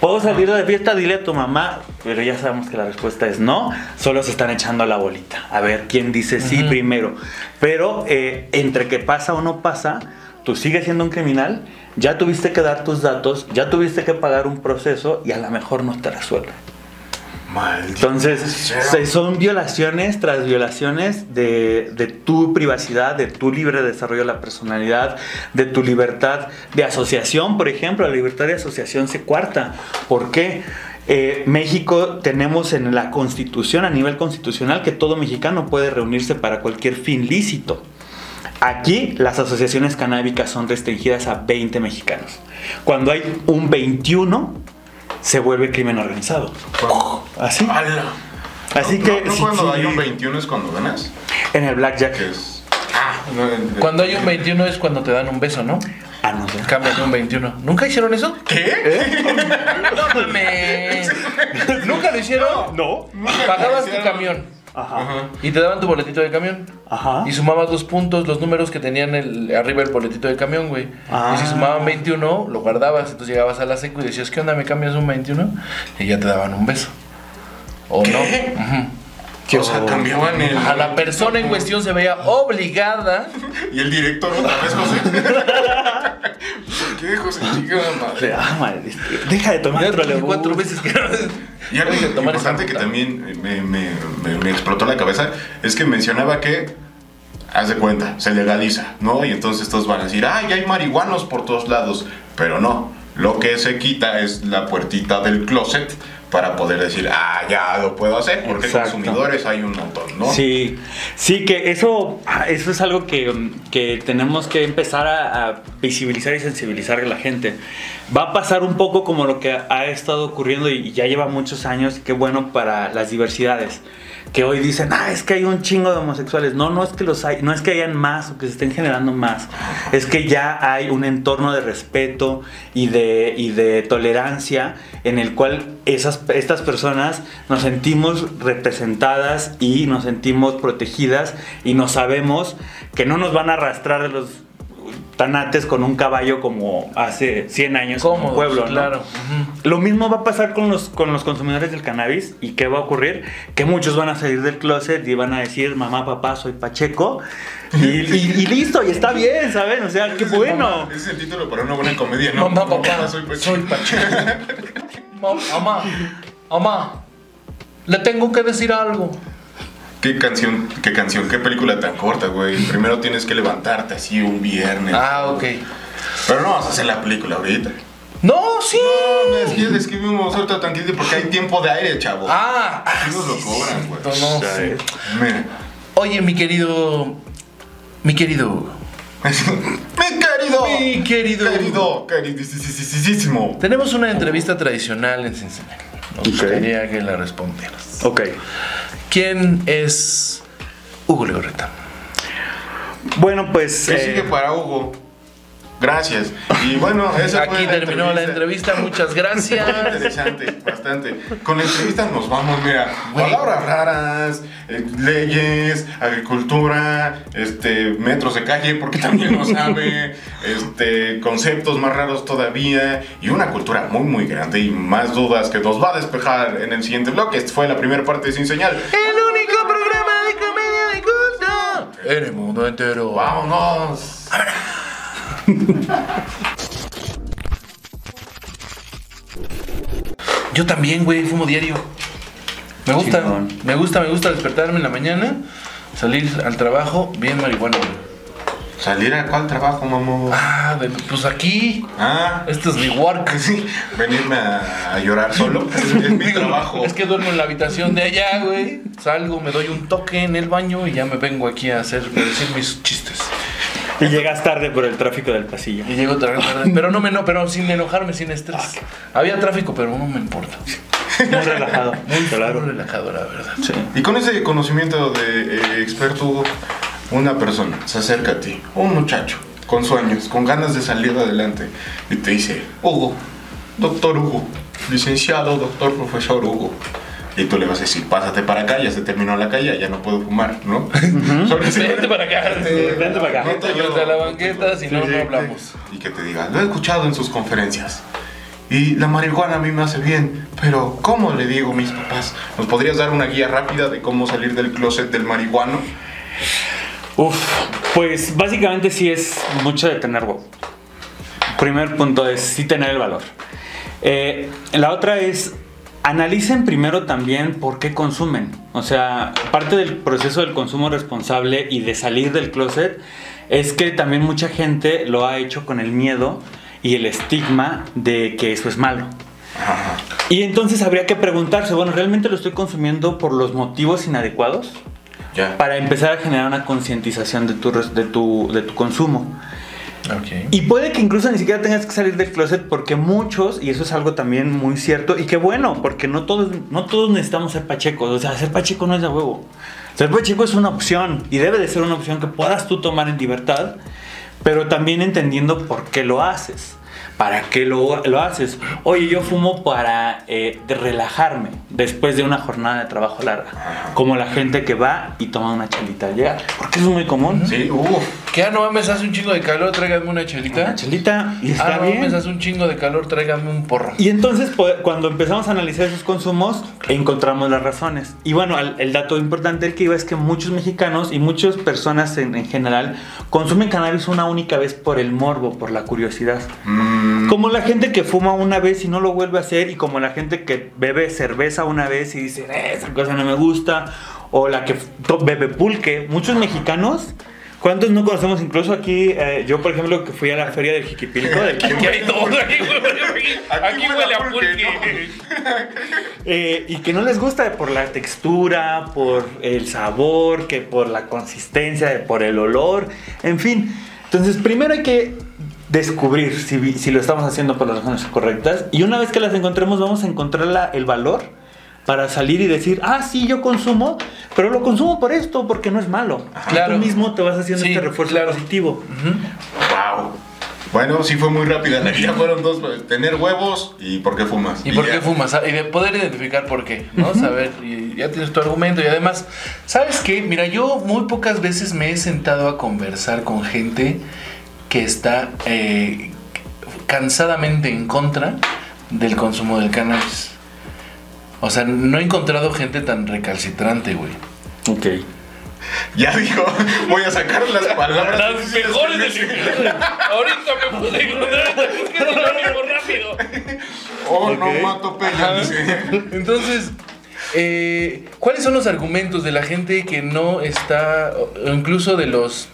¿Puedo salir de fiesta? Dile a tu mamá. Pero ya sabemos que la respuesta es no. Solo se están echando la bolita. A ver quién dice sí primero. Pero eh, entre que pasa o no pasa, tú sigues siendo un criminal. Ya tuviste que dar tus datos. Ya tuviste que pagar un proceso y a lo mejor no te resuelve. Entonces, sea. son violaciones tras violaciones de, de tu privacidad, de tu libre desarrollo de la personalidad, de tu libertad de asociación, por ejemplo. La libertad de asociación se cuarta. ¿Por qué? Eh, México tenemos en la constitución, a nivel constitucional, que todo mexicano puede reunirse para cualquier fin lícito. Aquí las asociaciones canábicas son restringidas a 20 mexicanos. Cuando hay un 21, se vuelve crimen organizado. Así. ¡Hala! Así No, que no, cuando hay un 21 es cuando ganas. En el blackjack. Es. Ah, no, en- Cuando hay un 21 es cuando te dan un beso, ¿no? Ah, no sé. Cambian de un 21. ¿Nunca hicieron eso? ¿Qué? [LAUGHS] No mames. [LAUGHS] ¿Nunca lo hicieron? No. Pagabas tu camión Ajá. y te daban tu boletito de camión. Ajá. Y sumabas los puntos, los números que tenían el, arriba el boletito de camión, güey. Ah. Y si sumaban 21, lo guardabas. Entonces llegabas a la seco y decías, ¿qué onda? ¿Me cambias un 21? Y ya te daban un beso. ¿O ¿Qué? no? Ujú. O sea, cambiaban el. A la persona en cuestión se veía obligada. [LAUGHS] Y el director otra vez, José. [LAUGHS] ¿Por qué, José? Chica, madre. Ah, madre. Deja de tomar trolebús. cuatro veces que Y algo que tomar importante esa que también me, me- me- me explotó la cabeza es que mencionaba que, haz de cuenta, se legaliza, ¿no? Y entonces todos van a decir, ay, hay marihuanos por todos lados. Pero no, lo que se quita es la puertita del closet para poder decir, ah, ya lo puedo hacer, porque Exacto. consumidores hay un montón, ¿no? Sí, sí, que eso, ah, eso es algo que, mm, que tenemos que empezar a, a visibilizar y sensibilizar a la gente. Va a pasar un poco como lo que ha estado ocurriendo y ya lleva muchos años, qué bueno para las diversidades. Que hoy dicen, ah, es que hay un chingo de homosexuales. No, no es que los hay, no es que hayan más o que se estén generando más. Es que ya hay un entorno de respeto y de, y de tolerancia en el cual esas, estas personas nos sentimos representadas y nos sentimos protegidas y no sabemos que no nos van a arrastrar de los tanates con un caballo como hace 100 años en un Cómodos, pueblo, ¿no? claro. Ujú. Lo mismo va a pasar con los, con los consumidores del cannabis y qué va a ocurrir, que muchos van a salir del closet y van a decir, mamá, papá, soy Pacheco. Y, y- y listo, y está bien, ¿saben? O sea, qué bueno. Ese es el título para una buena comedia, ¿no? Mamá, papá, soy Pacheco. soy Pacheco. Mam- [LAUGHS] Mamá, mamá, le tengo que decir algo. ¿Qué canción, qué canción, qué película tan corta, güey? Primero tienes que levantarte así un viernes. Ah, ok. Pero no vas a hacer la película ahorita. No, sí. No, es que escribimos ahorita tranquilo porque hay tiempo de aire, chavo. Ah, Aquí nos lo cobran, güey. no, no, sí. Mira. Oye, mi querido. Mi querido. [LAUGHS] Mi querido. Mi querido. Querido, queridísimo. Tenemos una entrevista tradicional en Cincinnati. Nos Ok. gustaría que la respondieras. Ok. ¿Quién es Hugo Legorreta? Bueno, pues... ¿Qué eh, sigue para Hugo? Gracias. Y bueno, esa fue Aquí terminó la entrevista, muchas [LAUGHS] gracias. Interesante, bastante. Con la entrevista nos vamos, mira, palabras raras, eh, leyes, agricultura, este, metros de calle, porque también lo sabe, [LAUGHS] este, conceptos más raros todavía, y una cultura muy, muy grande y más dudas que nos va a despejar en el siguiente bloque. Esta fue la primera parte de Sin Señal. El único programa de comedia de culto en el mundo entero. ¡Vámonos! [LAUGHS] Yo también, güey, fumo diario. Me gusta, Chingón. me gusta, me gusta despertarme en la mañana, salir al trabajo bien marihuana. ¿Salir a cuál trabajo, mamá? Ah, de- pues aquí. Ah, Este es mi work. [LAUGHS] sí, venirme a, a llorar solo. Es, [LAUGHS] es mi Digo, trabajo. Es que duermo en la habitación de allá, güey. Salgo, me doy un toque en el baño y ya me vengo aquí a hacer, a decir mis chistes. Y llegas tarde por el tráfico del pasillo. Y llego tarde, pero no me no, pero sin enojarme, sin estrés. Había tráfico, pero no me importa. Muy relajado. [LAUGHS] Muy claro. relajado, la verdad. Sí. Y con ese conocimiento de eh, experto, una persona se acerca a ti, un muchacho, con sueños, con ganas de salir adelante, y te dice, Hugo, doctor Hugo, licenciado, doctor, profesor Hugo. Y tú le vas a decir, pásate para acá, ya se terminó la calle, ya no puedo fumar, ¿no? Sobre [LAUGHS] ese- Vente para acá. [LAUGHS] Vente para acá. Neta, yo- Vente a la banqueta, si no, no hablamos. Y que te diga, lo he escuchado en sus conferencias. Y la marihuana a mí me hace bien, pero ¿cómo le digo a mis papás? ¿Nos podrías dar una guía rápida de cómo salir del closet del marihuano? Uf, pues básicamente sí es mucho de tener huevo. Primer punto es sí tener el valor. Eh, la otra es analicen primero también por qué consumen. O sea, parte del proceso del consumo responsable y de salir del closet es que también mucha gente lo ha hecho con el miedo y el estigma de que eso es malo. Y entonces habría que preguntarse, bueno, ¿realmente lo estoy consumiendo por los motivos inadecuados? Para empezar a generar una concientización de tu, de, tu, de tu consumo. Y puede que incluso ni siquiera tengas que salir del closet porque muchos, y eso es algo también muy cierto, y qué bueno, porque no todos, no todos necesitamos ser pachecos, o sea, ser pacheco no es de huevo. Ser pacheco es una opción y debe de ser una opción que puedas tú tomar en libertad, pero también entendiendo por qué lo haces. ¿Para qué lo, lo haces? Oye, yo fumo para eh, de relajarme después de una jornada de trabajo larga. Como la gente que va y toma una chelita al llegar. Porque eso es muy común. Sí, uff. ¿Qué? Ah, no mames, hace un chingo de calor, tráigame una chelita. Una chelita y Ah, está no bien. mames, hace un chingo de calor, tráigame un porro. Y entonces pues, cuando empezamos a analizar esos consumos, encontramos las razones. Y bueno, el, el dato importante del que iba es que muchos mexicanos y muchas personas en, en general consumen cannabis una única vez por el morbo, por la curiosidad. Mm, Como la gente que fuma una vez y no lo vuelve a hacer, y como la gente que bebe cerveza una vez y dice, "Eh, esa cosa no me gusta, o la que bebe pulque. Muchos mexicanos ¿Cuántos no conocemos? Incluso aquí, eh, yo por ejemplo, que fui a la feria del Jiquipilco, del Aquí hay todo, aquí huele, aquí huele a pulque. [LAUGHS] eh, y que no les gusta por la textura, por el sabor, que por la consistencia, por el olor, en fin. Entonces, primero hay que descubrir si, si lo estamos haciendo por las razones correctas. Y una vez que las encontremos, vamos a encontrar la- el valor para salir y decir, ah, sí, yo consumo, pero lo consumo por esto, porque no es malo. Y Claro. Tú mismo te vas haciendo Sí, este refuerzo claro. positivo. Wow. Bueno, sí fue muy rápida la guía. [LAUGHS] Fueron dos: tener huevos y por qué fumas. ¿Y por ya. qué fumas? Ah, Y de poder identificar por qué, ¿no? Saber, y ya tienes tu argumento y además, ¿sabes qué? Mira, yo muy pocas veces me he sentado a conversar con gente que está eh, cansadamente en contra del consumo del cannabis. O sea, no he encontrado gente tan recalcitrante, güey. Ok. Ya dijo, voy a sacar las palabras. Las mejores del Ahorita me pude encontrar. ¿Por qué no lo digo rápido? Oh, no mato dice. Entonces, eh, ¿cuáles son los argumentos de la gente que no está, o incluso de los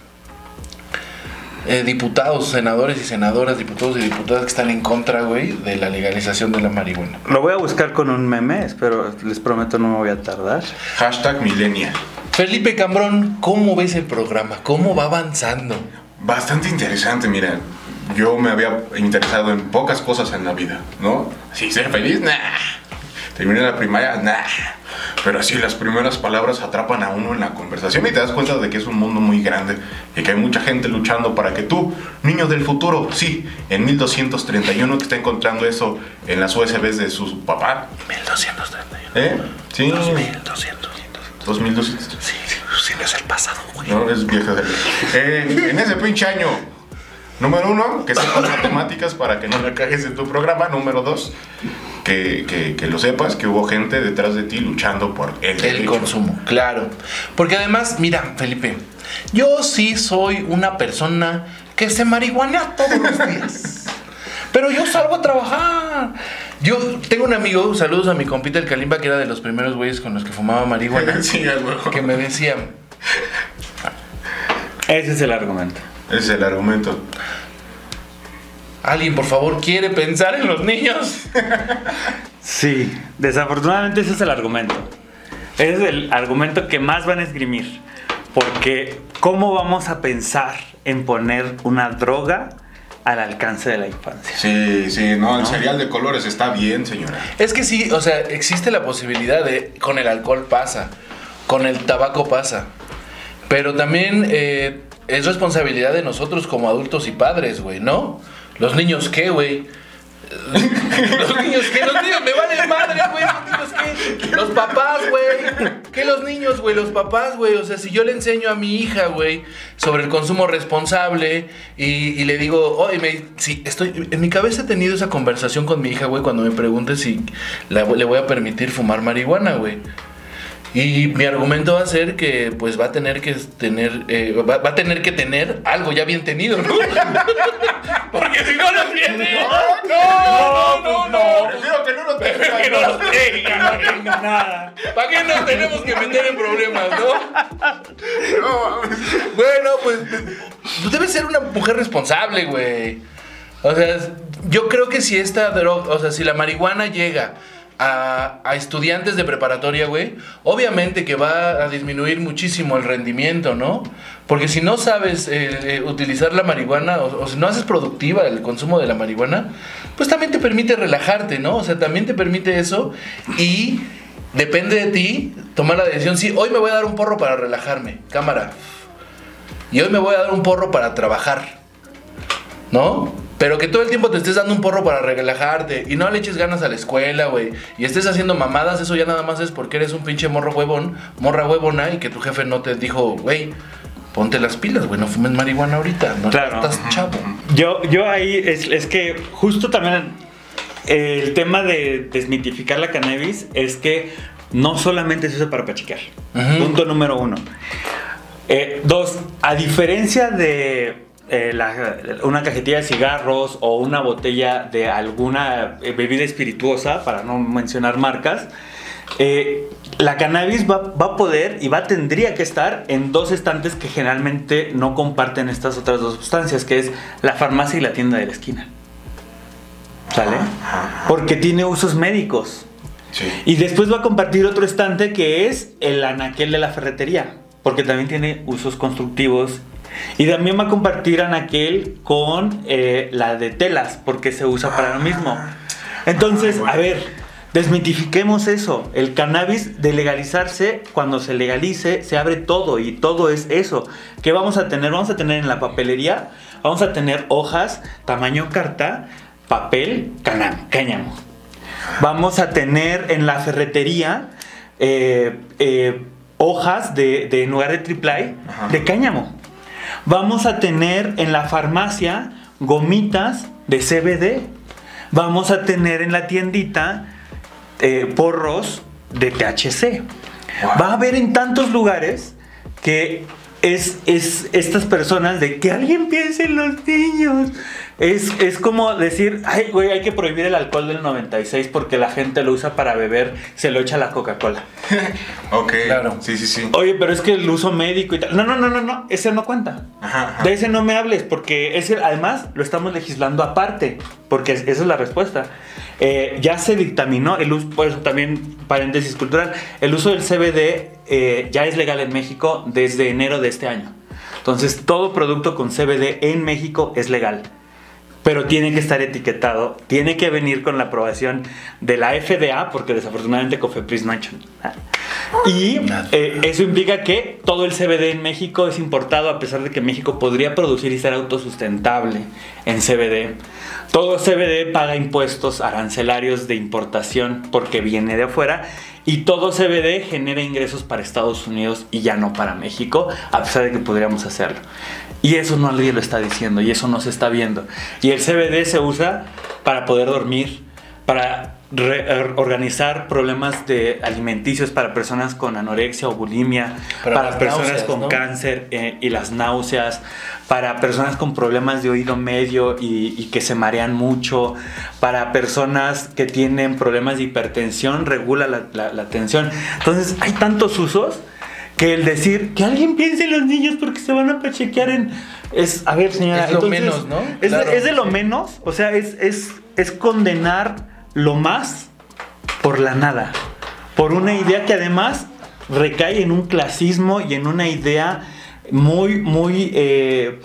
eh, diputados, senadores y senadoras, diputados y diputadas que están en contra, güey, de la legalización de la marihuana? Lo voy a buscar con un meme, espero, les prometo no me voy a tardar. Hashtag millennial. Felipe Cambrón, ¿cómo ves el programa? ¿Cómo va avanzando? Bastante interesante, mira. Yo me había interesado en pocas cosas en la vida, ¿no? Sí, ser feliz, nah. Terminé la primaria, nah. Pero así las primeras palabras atrapan a uno en la conversación y te das cuenta de que es un mundo muy grande y que hay mucha gente luchando para que tú, niño del futuro, sí, en 1231 que está encontrando eso en las USBs de su papá, 1231. ¿eh? Sí, 1200. 2200. Sí, sí, es el pasado, güey. No, es vieja de... Eh, en ese pinche año, número uno, que sepas matemáticas para que no la cagues en tu programa. Número dos, que, que- que lo sepas, que hubo gente detrás de ti luchando por el, El consumo, claro. Porque además, mira, Felipe, yo sí soy una persona que se marihuanea todos los días. Pero yo salgo a trabajar. Yo tengo un amigo, saludos a mi compita el Kalimba, que era de los primeros güeyes con los que fumaba marihuana, [LAUGHS] Sí, que me decía, Ese es el argumento. Ese es el argumento. alguien por favor quiere pensar en los niños. Sí, desafortunadamente ese es el argumento. Ese es el argumento que más van a esgrimir. Porque ¿cómo vamos a pensar en poner una droga al alcance de la infancia? Sí, sí, no, el cereal de colores está bien, señora. Es que sí, o sea, existe la posibilidad de, con el alcohol pasa, con el tabaco pasa, pero también eh, es responsabilidad de nosotros como adultos y padres, güey, ¿no? Los niños, ¿qué, güey? [LAUGHS] Los niños, ¿qué? Los niños, me vale madre, güey. Los niños, ¿qué? Los papás, güey. ¿Qué los niños, güey? Los papás, güey. O sea, si yo le enseño a mi hija, güey, sobre el consumo responsable y, le digo, oye, me, sí, estoy. En mi cabeza he tenido esa conversación con mi hija, güey, cuando me pregunte si le voy a permitir fumar marihuana, güey. Y mi argumento va a ser que pues va a tener que tener eh, va, va a tener que tener algo ya bien tenido, ¿no? [LAUGHS] Porque si no lo tiene, no, no, no, no. Prefiero que no lo tenga. Que no lo tenga. No tengo nada. ¿Para qué nos tenemos que meter en problemas, no? No, mames. Bueno, pues, pues debe ser una mujer responsable, güey. O sea, yo creo que si esta droga, o sea, si la marihuana llega a, estudiantes de preparatoria, güey, obviamente que va a disminuir muchísimo el rendimiento, ¿no? Porque si no sabes eh, eh, utilizar la marihuana o, o si no haces productiva el consumo de la marihuana, pues también te permite relajarte, ¿no? O sea, también te permite eso y depende de ti tomar la decisión, sí, hoy me voy a dar un porro para relajarme, cámara. Y hoy me voy a dar un porro para trabajar. ¿No? Pero que todo el tiempo te estés dando un porro para relajarte y no le eches ganas a la escuela, güey. Y estés haciendo mamadas, eso ya nada más es porque eres un pinche morro huevón, morra huevona y que tu jefe no te dijo, güey, ponte las pilas, güey, no fumes marihuana ahorita, no Claro. estás chavo. Yo, yo ahí es, es que justo también el tema de desmitificar la cannabis es que no solamente se usa para pachicar. Punto número uno. Eh, dos, a diferencia de eh, la- una cajetilla de cigarros o una botella de alguna eh, bebida espirituosa, para no mencionar marcas, eh, la cannabis va, va a poder y va tendría que estar en dos estantes que generalmente no comparten estas otras dos sustancias, que es la farmacia y la tienda de la esquina. ¿Sale? Porque tiene usos médicos. Sí. Y después va a compartir otro estante que es el anaquel de la ferretería, porque también tiene usos constructivos. Y también va a compartir anaquel con eh, la de telas, porque se usa para lo mismo. Entonces, Ay, bueno. a ver, desmitifiquemos eso. El cannabis de legalizarse, cuando se legalice, se abre todo y todo es eso. ¿Qué vamos a tener? Vamos a tener en la papelería, vamos a tener hojas, tamaño carta, papel, cáñamo. Vamos a tener en la ferretería eh, eh, hojas de, de en lugar de triple de cáñamo. Vamos a tener en la farmacia gomitas de CBD. Vamos a tener en la tiendita eh, porros de THC. Wow. Va a haber en tantos lugares que es, es estas personas de que alguien piense en los niños. Es, es como decir, ay, güey, hay que prohibir el alcohol del 96 porque la gente lo usa para beber, se lo echa la Coca-Cola. [LAUGHS] Ok. Claro. Sí, sí, sí. Oye, pero es que el uso médico y tal. No, no, no, no, no, ese no cuenta. Ajá, ajá. De ese no me hables, porque ese, además lo estamos legislando aparte, porque es- esa es la respuesta. Eh, ya se dictaminó el uso, por eso también paréntesis cultural, el uso del CBD eh, ya es legal en México desde enero de este año. Entonces, todo producto con CBD en México es legal. Pero tiene que estar etiquetado, tiene que venir con la aprobación de la FDA, porque desafortunadamente Cofepris no ha hecho nada. Y eh, eso implica que todo el CBD en México es importado, a pesar de que México podría producir y ser autosustentable en CBD. Todo CBD paga impuestos arancelarios de importación porque viene de afuera. Y todo CBD genera ingresos para Estados Unidos y ya no para México, a pesar de que podríamos hacerlo. Y eso no nadie lo está diciendo y eso no se está viendo. Y el CBD se usa para poder dormir, para organizar problemas de alimenticios para personas con anorexia o bulimia, Para personas náuseas, con ¿no? cáncer eh, y las náuseas, para personas con problemas de oído medio y, y que se marean mucho, para personas que tienen problemas de hipertensión, regula la, la- la tensión. Entonces hay tantos usos que el decir que alguien piense en los niños porque se van a pachequear en... Es, a ver, señora, Es lo entonces, menos, ¿no? Es, Claro. es de lo menos, o sea, es, es, es condenar lo más por la nada, por una idea que además recae en un clasismo y en una idea muy, muy, eh,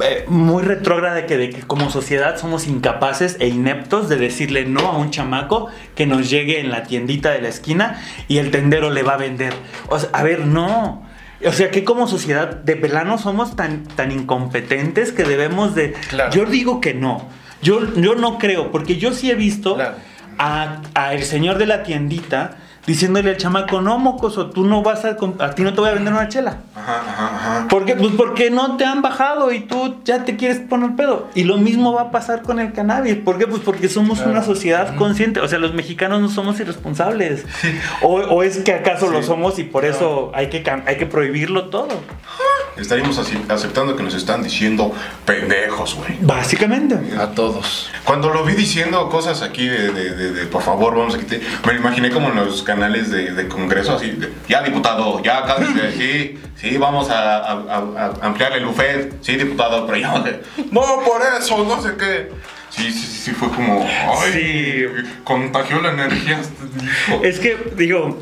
eh, muy retrógrada de que, de que como sociedad somos incapaces e ineptos de decirle no a un chamaco que nos llegue en la tiendita de la esquina y el tendero le va a vender. O sea, a ver, no. O sea, que como sociedad de pelano somos tan, tan incompetentes que debemos de... Claro. Yo digo que no. Yo, yo no creo, porque yo sí he visto Claro. a, a el señor de la tiendita diciéndole al chamaco, no, mocoso, tú no vas a... A ti no te voy a vender una chela. Ajá, ajá, ajá. ¿Por qué? Pues porque no te han bajado y tú ya te quieres poner pedo. Y lo mismo va a pasar con el cannabis. ¿Por qué? Pues porque somos Claro. una sociedad consciente. O sea, los mexicanos no somos irresponsables. O, o es que acaso lo Sí. somos y por eso hay que, hay que prohibirlo todo. Estaríamos aceptando que nos están diciendo pendejos, güey. Básicamente. A todos. Cuando lo vi diciendo cosas aquí de, de- de- de, por favor, vamos a quitar, me lo imaginé como en los canales de, de congreso, así, de, ya diputado, ya cállese, sí, [LAUGHS] sí, vamos a, a- a- a ampliar el buffet, sí, diputado, pero ya, no, por eso, no sé qué. Sí, sí, sí, sí, fue como, ay, Sí. contagió la energía. Es que, digo,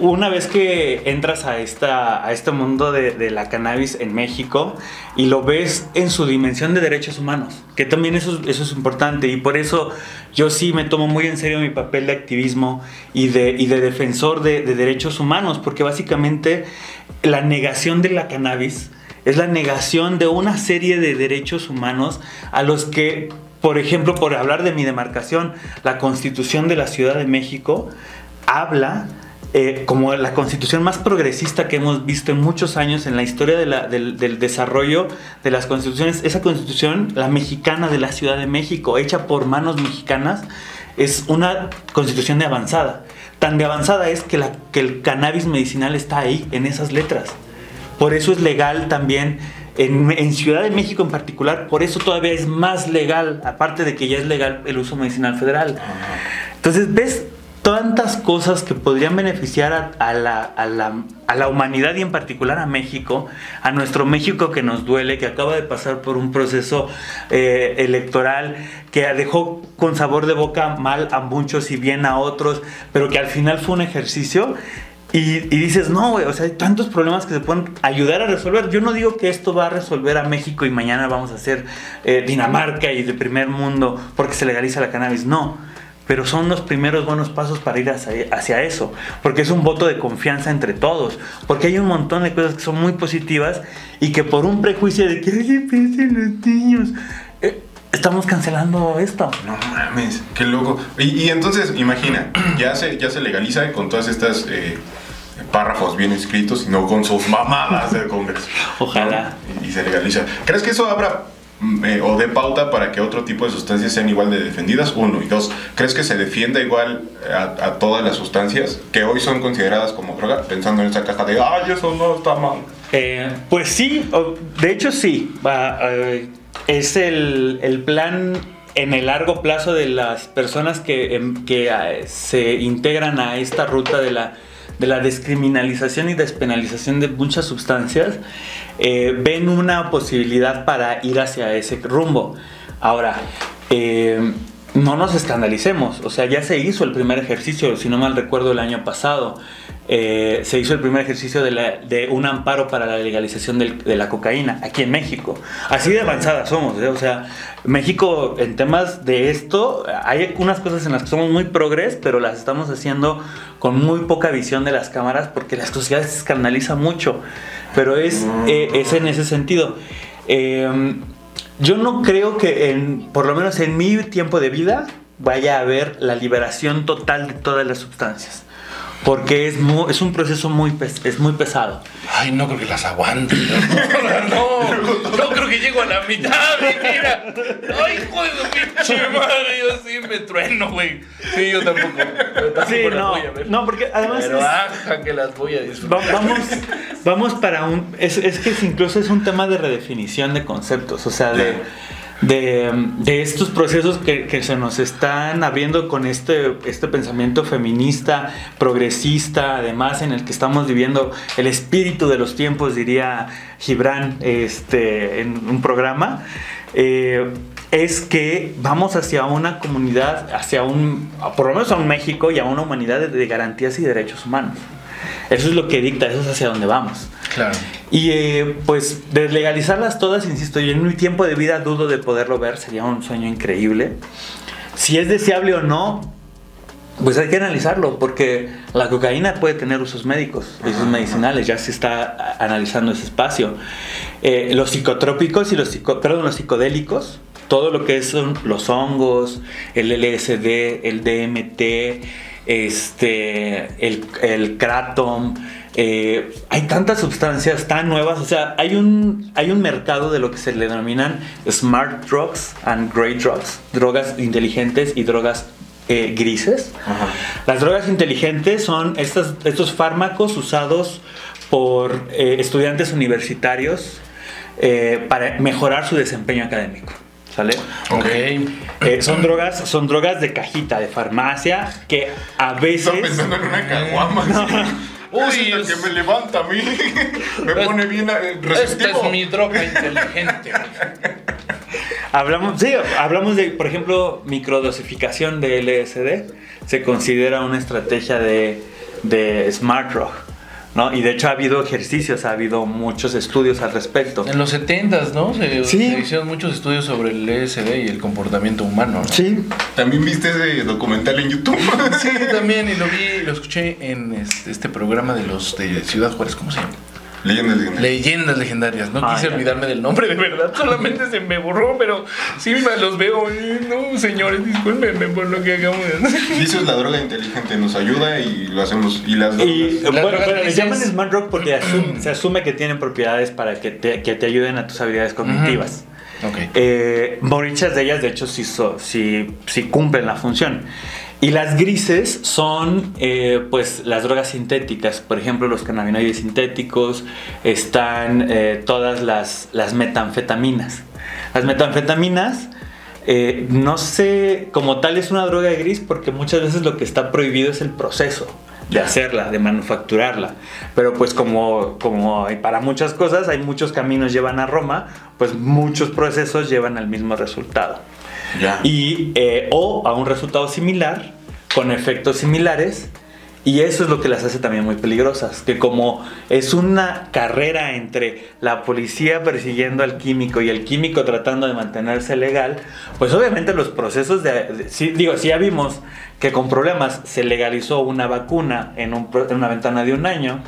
una vez que entras a, esta, a este mundo de, la cannabis en México y lo ves en su dimensión de derechos humanos, que también eso, eso es importante. Y por eso yo sí me tomo muy en serio mi papel de activismo y de, y de defensor de, de derechos humanos, porque básicamente la negación de la cannabis es la negación de una serie de derechos humanos a los que, por ejemplo, por hablar de mi demarcación, la constitución de la Ciudad de México habla eh, como la constitución más progresista que hemos visto en muchos años en la historia de la- del, del desarrollo de las constituciones. Esa constitución, la mexicana de la Ciudad de México, hecha por manos mexicanas, es una constitución de avanzada. Tan de avanzada es que, la, que el cannabis medicinal está ahí, en esas letras. Por eso es legal también en, en Ciudad de México en particular, por eso todavía es más legal, aparte de que ya es legal el uso medicinal federal. Entonces, ¿ves? Tantas cosas que podrían beneficiar a, la, a la- a la humanidad y en particular a México, a nuestro México que nos duele, que acaba de pasar por un proceso eh, electoral que dejó con sabor de boca mal a muchos y bien a otros, pero que al final fue un ejercicio. Y, dices, no, o sea, hay tantos problemas que se pueden ayudar a resolver. Yo no digo que esto va a resolver a México y mañana vamos a ser eh, Dinamarca y de primer mundo porque se legaliza la cannabis. No, pero son los primeros buenos pasos para ir hacia, hacia eso, porque es un voto de confianza entre todos, porque hay un montón de cosas que son muy positivas y que por un prejuicio de que, oye, piensen los niños, eh, estamos cancelando esto. No mames, qué loco. Y, y entonces, imagina, [CLEARS THROAT] ya se, ya se legaliza con todas estas eh, párrafos bien escritos y no con sus mamadas del Congreso. Ojalá. ¿no? Y, y se legaliza. ¿Crees que eso abra mm, eh, o dé pauta para que otro tipo de sustancias sean igual de defendidas? Uno. Y dos, ¿crees que se defienda igual a, a todas las sustancias que hoy son consideradas como droga? Pensando en esa caja de, ay, eso no está mal. Eh, pues sí, de hecho sí. Eh, es el, el plan en el largo plazo de las personas que, em, que eh, se integran a esta ruta de la, de la descriminalización y despenalización de muchas sustancias, eh, ven una posibilidad para ir hacia ese rumbo. Ahora, eh, no nos escandalicemos, o sea, ya se hizo el primer ejercicio, si no mal recuerdo, el año pasado. Eh, se hizo el primer ejercicio de, un amparo para la legalización de la cocaína aquí en México. Así de avanzada somos, ¿eh? o sea, México en temas de esto, hay unas cosas en las que somos muy progres, pero las estamos haciendo con muy poca visión de las cámaras porque la sociedad se escandaliza mucho, pero es, eh, es en ese sentido. Eh, yo no creo que, en, por lo menos en mi tiempo de vida, vaya a haber la liberación total de todas las sustancias. Porque es, mu- es un proceso muy, pes- es muy pesado. Ay, no creo que las aguante. No, [LAUGHS] no, [LAUGHS] no creo que llego a la mitad, mira. Ay, hijo de su pinche madre, yo sí me trueno, güey. Sí, yo tampoco. Yo tampoco Sí, las no, voy a ver. no, porque además Pero es- que las voy a Va- disfrutar. vamos, vamos para un... Es, es que incluso es un tema de redefinición de conceptos, o sea, de, de, de estos procesos que, que se nos están abriendo con este, este pensamiento feminista, progresista, además en el que estamos viviendo el espíritu de los tiempos, diría Gibran este, en un programa. eh, es que vamos hacia una comunidad, hacia un, por lo menos a un México y a una humanidad de- de garantías y derechos humanos. Eso es lo que dicta, eso es hacia donde vamos. Claro. Y eh, pues deslegalizarlas todas, insisto, yo en mi tiempo de vida dudo de poderlo ver, sería un sueño increíble. Si es deseable o no, pues hay que analizarlo, porque la cocaína puede tener usos médicos, usos medicinales, ya se está analizando ese espacio. Eh, los psicotrópicos y los, psico- perdón, los psicodélicos, todo lo que son los hongos, el LSD, el DMT, este, el, el kratom, eh, hay tantas sustancias tan nuevas, o sea, hay un, hay un mercado de lo que se le denominan smart drugs and grey drugs, drogas inteligentes y drogas eh, grises. Las drogas inteligentes son estas, estos fármacos usados por eh, estudiantes universitarios eh, para mejorar su desempeño académico. ¿Sale? Ok. Eh, son drogas, son drogas de cajita, de farmacia, que a veces. Estaba pensando en una caguama. [LAUGHS] Uy, es es- que me levanta a mí. [LAUGHS] me pone bien eh, Esta es mi droga inteligente. Hablamos, sí, hablamos de, por ejemplo, microdosificación de LSD. Se considera una estrategia de, de smart drug. ¿No? Y de hecho ha habido ejercicios, ha habido muchos estudios al respecto. En los 70s, ¿no? Se, Sí. se hicieron muchos estudios sobre el LSD y el comportamiento humano. ¿no? Sí, También viste ese documental en YouTube. Sí, [LAUGHS] también, y lo vi, lo escuché en este, este programa de los de Ciudad Juárez, ¿cómo se llama? Leyendas legendarias. Leyendas legendarias. No Ah, quise ya. olvidarme del nombre, de verdad. Solamente se me borró, pero sí me los veo. y No, señores, discúlpenme por lo que acabo de hacer. Dices la droga inteligente nos ayuda y lo hacemos. Y las drogas. Y Las bueno, drogas pero le grises- llaman smart drug porque asum- [CLEARS THROAT] se asume que tienen propiedades para que te, que te ayuden a tus habilidades cognitivas. Ok. Eh, muchas de ellas, de hecho, sí, so- sí- sí cumplen la función. Y las grises son, eh, pues, las drogas sintéticas. Por ejemplo, los cannabinoides sintéticos. Están eh, todas las, las metanfetaminas. Las metanfetaminas eh, no sé, como tal es una droga gris porque muchas veces lo que está prohibido es el proceso de hacerla, de manufacturarla. Pero pues como, como para muchas cosas, hay muchos caminos llevan a Roma, pues muchos procesos llevan al mismo resultado. Ya. Y, eh, o a un resultado similar, con efectos similares. Y eso es lo que las hace también muy peligrosas, que como es una carrera entre la policía persiguiendo al químico y el químico tratando de mantenerse legal, pues obviamente los procesos de... de- sí, digo, si ya vimos que con problemas se legalizó una vacuna en, un pro- en una ventana de un año,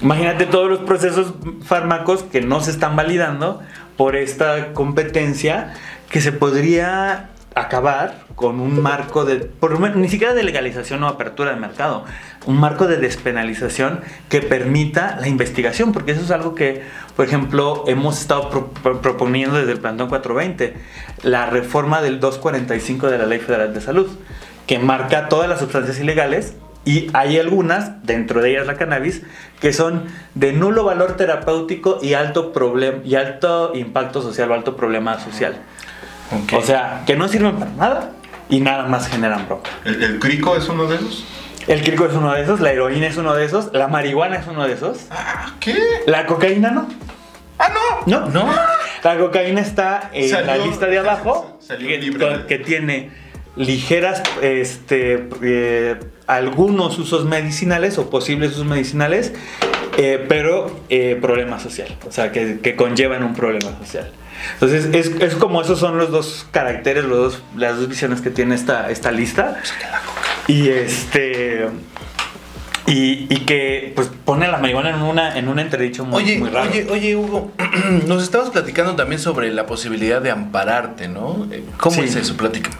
imagínate todos los procesos fármacos que no se están validando por esta competencia que se podría acabar con un marco de, por ni siquiera de legalización o apertura de mercado, un marco de despenalización que permita la investigación, porque eso es algo que, por ejemplo, hemos estado pro- pro- proponiendo desde el Plantón 420, la reforma del 245 de la Ley Federal de Salud, que marca todas las sustancias ilegales y hay algunas, dentro de ellas la cannabis, que son de nulo valor terapéutico y alto, problem- y alto impacto social o alto problema social. O sea, que no sirven para nada y nada más generan bronca. ¿El, el crico es uno de esos? El crico es uno de esos, la heroína es uno de esos, la marihuana es uno de esos, Ah, ¿Qué? la cocaína no. Ah, no. No, no. La cocaína está en la lista de abajo, [LAUGHS] salió que, que tiene ligeras, este, eh, algunos usos medicinales o posibles usos medicinales, eh, pero eh, problema social, o sea, que, que conllevan un problema social. Entonces, es, es como esos son los dos caracteres, los dos, las dos visiones que tiene esta, esta lista. Y este. Y, y que pues pone la marihuana en una en un entredicho muy, Oye, muy raro. oye, oye, Hugo, [CLEARS THROAT] nos estabas platicando también sobre la posibilidad de ampararte, ¿no? Eh, ¿Cómo Sí. es eso? Platícame.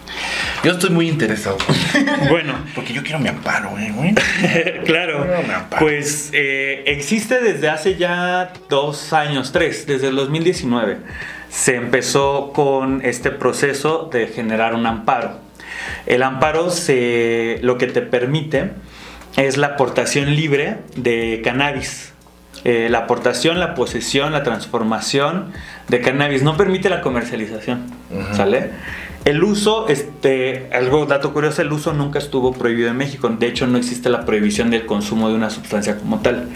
Yo estoy muy interesado. [LAUGHS] Bueno, Porque yo quiero mi amparo, eh, güey. [LAUGHS] claro. Amparo. Pues eh, existe desde hace ya dos años, tres, desde el 2019. Se empezó con este proceso de generar un amparo. El amparo se, lo que te permite es la aportación libre de cannabis. Eh, la aportación, la posesión, la transformación de cannabis no permite la comercialización, ¿sale? El uso, este, algo dato curioso, el uso nunca estuvo prohibido en México. De hecho, no existe la prohibición del consumo de una sustancia como tal.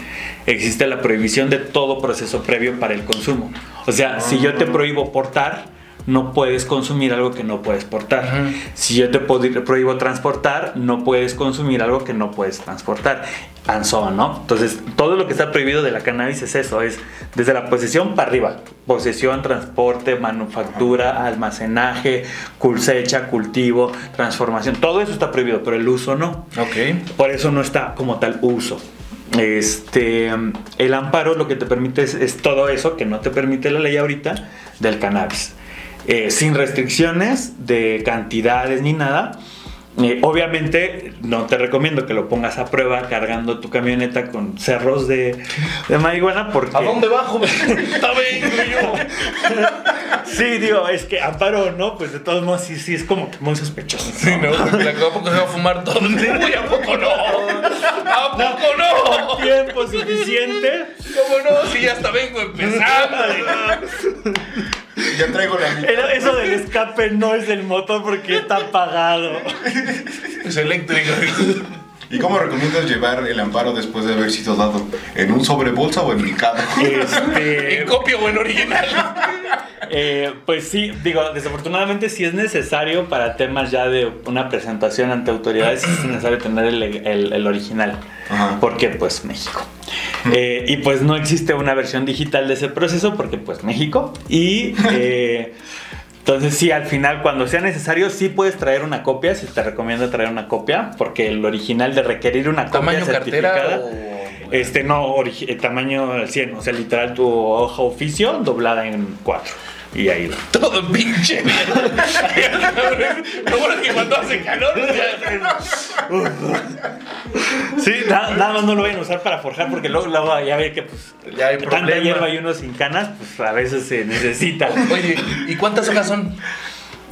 Existe la prohibición de todo proceso previo para el consumo. O sea, si yo te prohíbo portar, no puedes consumir algo que no puedes portar. Si yo te prohíbo transportar, no puedes consumir algo que no puedes transportar. And so on, ¿no? Entonces, todo lo que está prohibido de la cannabis es eso, es desde la posesión para arriba. Posesión, transporte, manufactura, almacenaje, cosecha, cultivo, transformación. Todo eso está prohibido, pero el uso no. Ok. Por eso no está como tal uso. Este, el amparo lo que te permite es, es todo eso que no te permite la ley ahorita del cannabis. Eh, sin restricciones de cantidades ni nada. Eh, obviamente no te recomiendo que lo pongas a prueba cargando tu camioneta con cerros de, de marihuana porque... ¿A dónde yo. [LAUGHS] Sí, digo, es que amparo no, pues de todos modos sí, sí es como que muy sospechoso. Sí, ¿no? Porque ¿A poco se va a fumar todo? Uy, ¿a poco no? ¿A poco no? Tiempo suficiente. ¿Cómo no? Si ya hasta vengo empezando. [LAUGHS] [LAUGHS] Ya traigo la mitad. Eso del escape no es del motor porque está apagado. Es eléctrico. [LAUGHS] ¿Y cómo recomiendas llevar el amparo después de haber sido dado? ¿En un sobrebolsa o en picado? Este, [LAUGHS] ¿En copia o en original? [LAUGHS] eh, pues sí, digo, desafortunadamente si es necesario para temas ya de una presentación ante autoridades, es necesario tener el, el- el original. Ajá. Porque pues México. Eh, y pues no existe una versión digital de ese proceso porque pues México. Y [LAUGHS] eh, entonces sí, al final cuando sea necesario sí puedes traer una copia, si te recomiendo traer una copia, porque el original de requerir una copia ¿Tamaño cartera certificada... o...? Este, no, tamaño al 100, o sea, literal tu hoja oficio doblada en cuatro. Y ahí va. Todo pinche. [LAUGHS] Lo bueno es que cuando hace calor. Sí, nada, nada más no lo vayan a usar para forjar porque luego, luego ya ve que pues Ya hay tanta problema. hierba y uno sin canas, pues a veces se necesita. Oye, ¿y cuántas hojas son?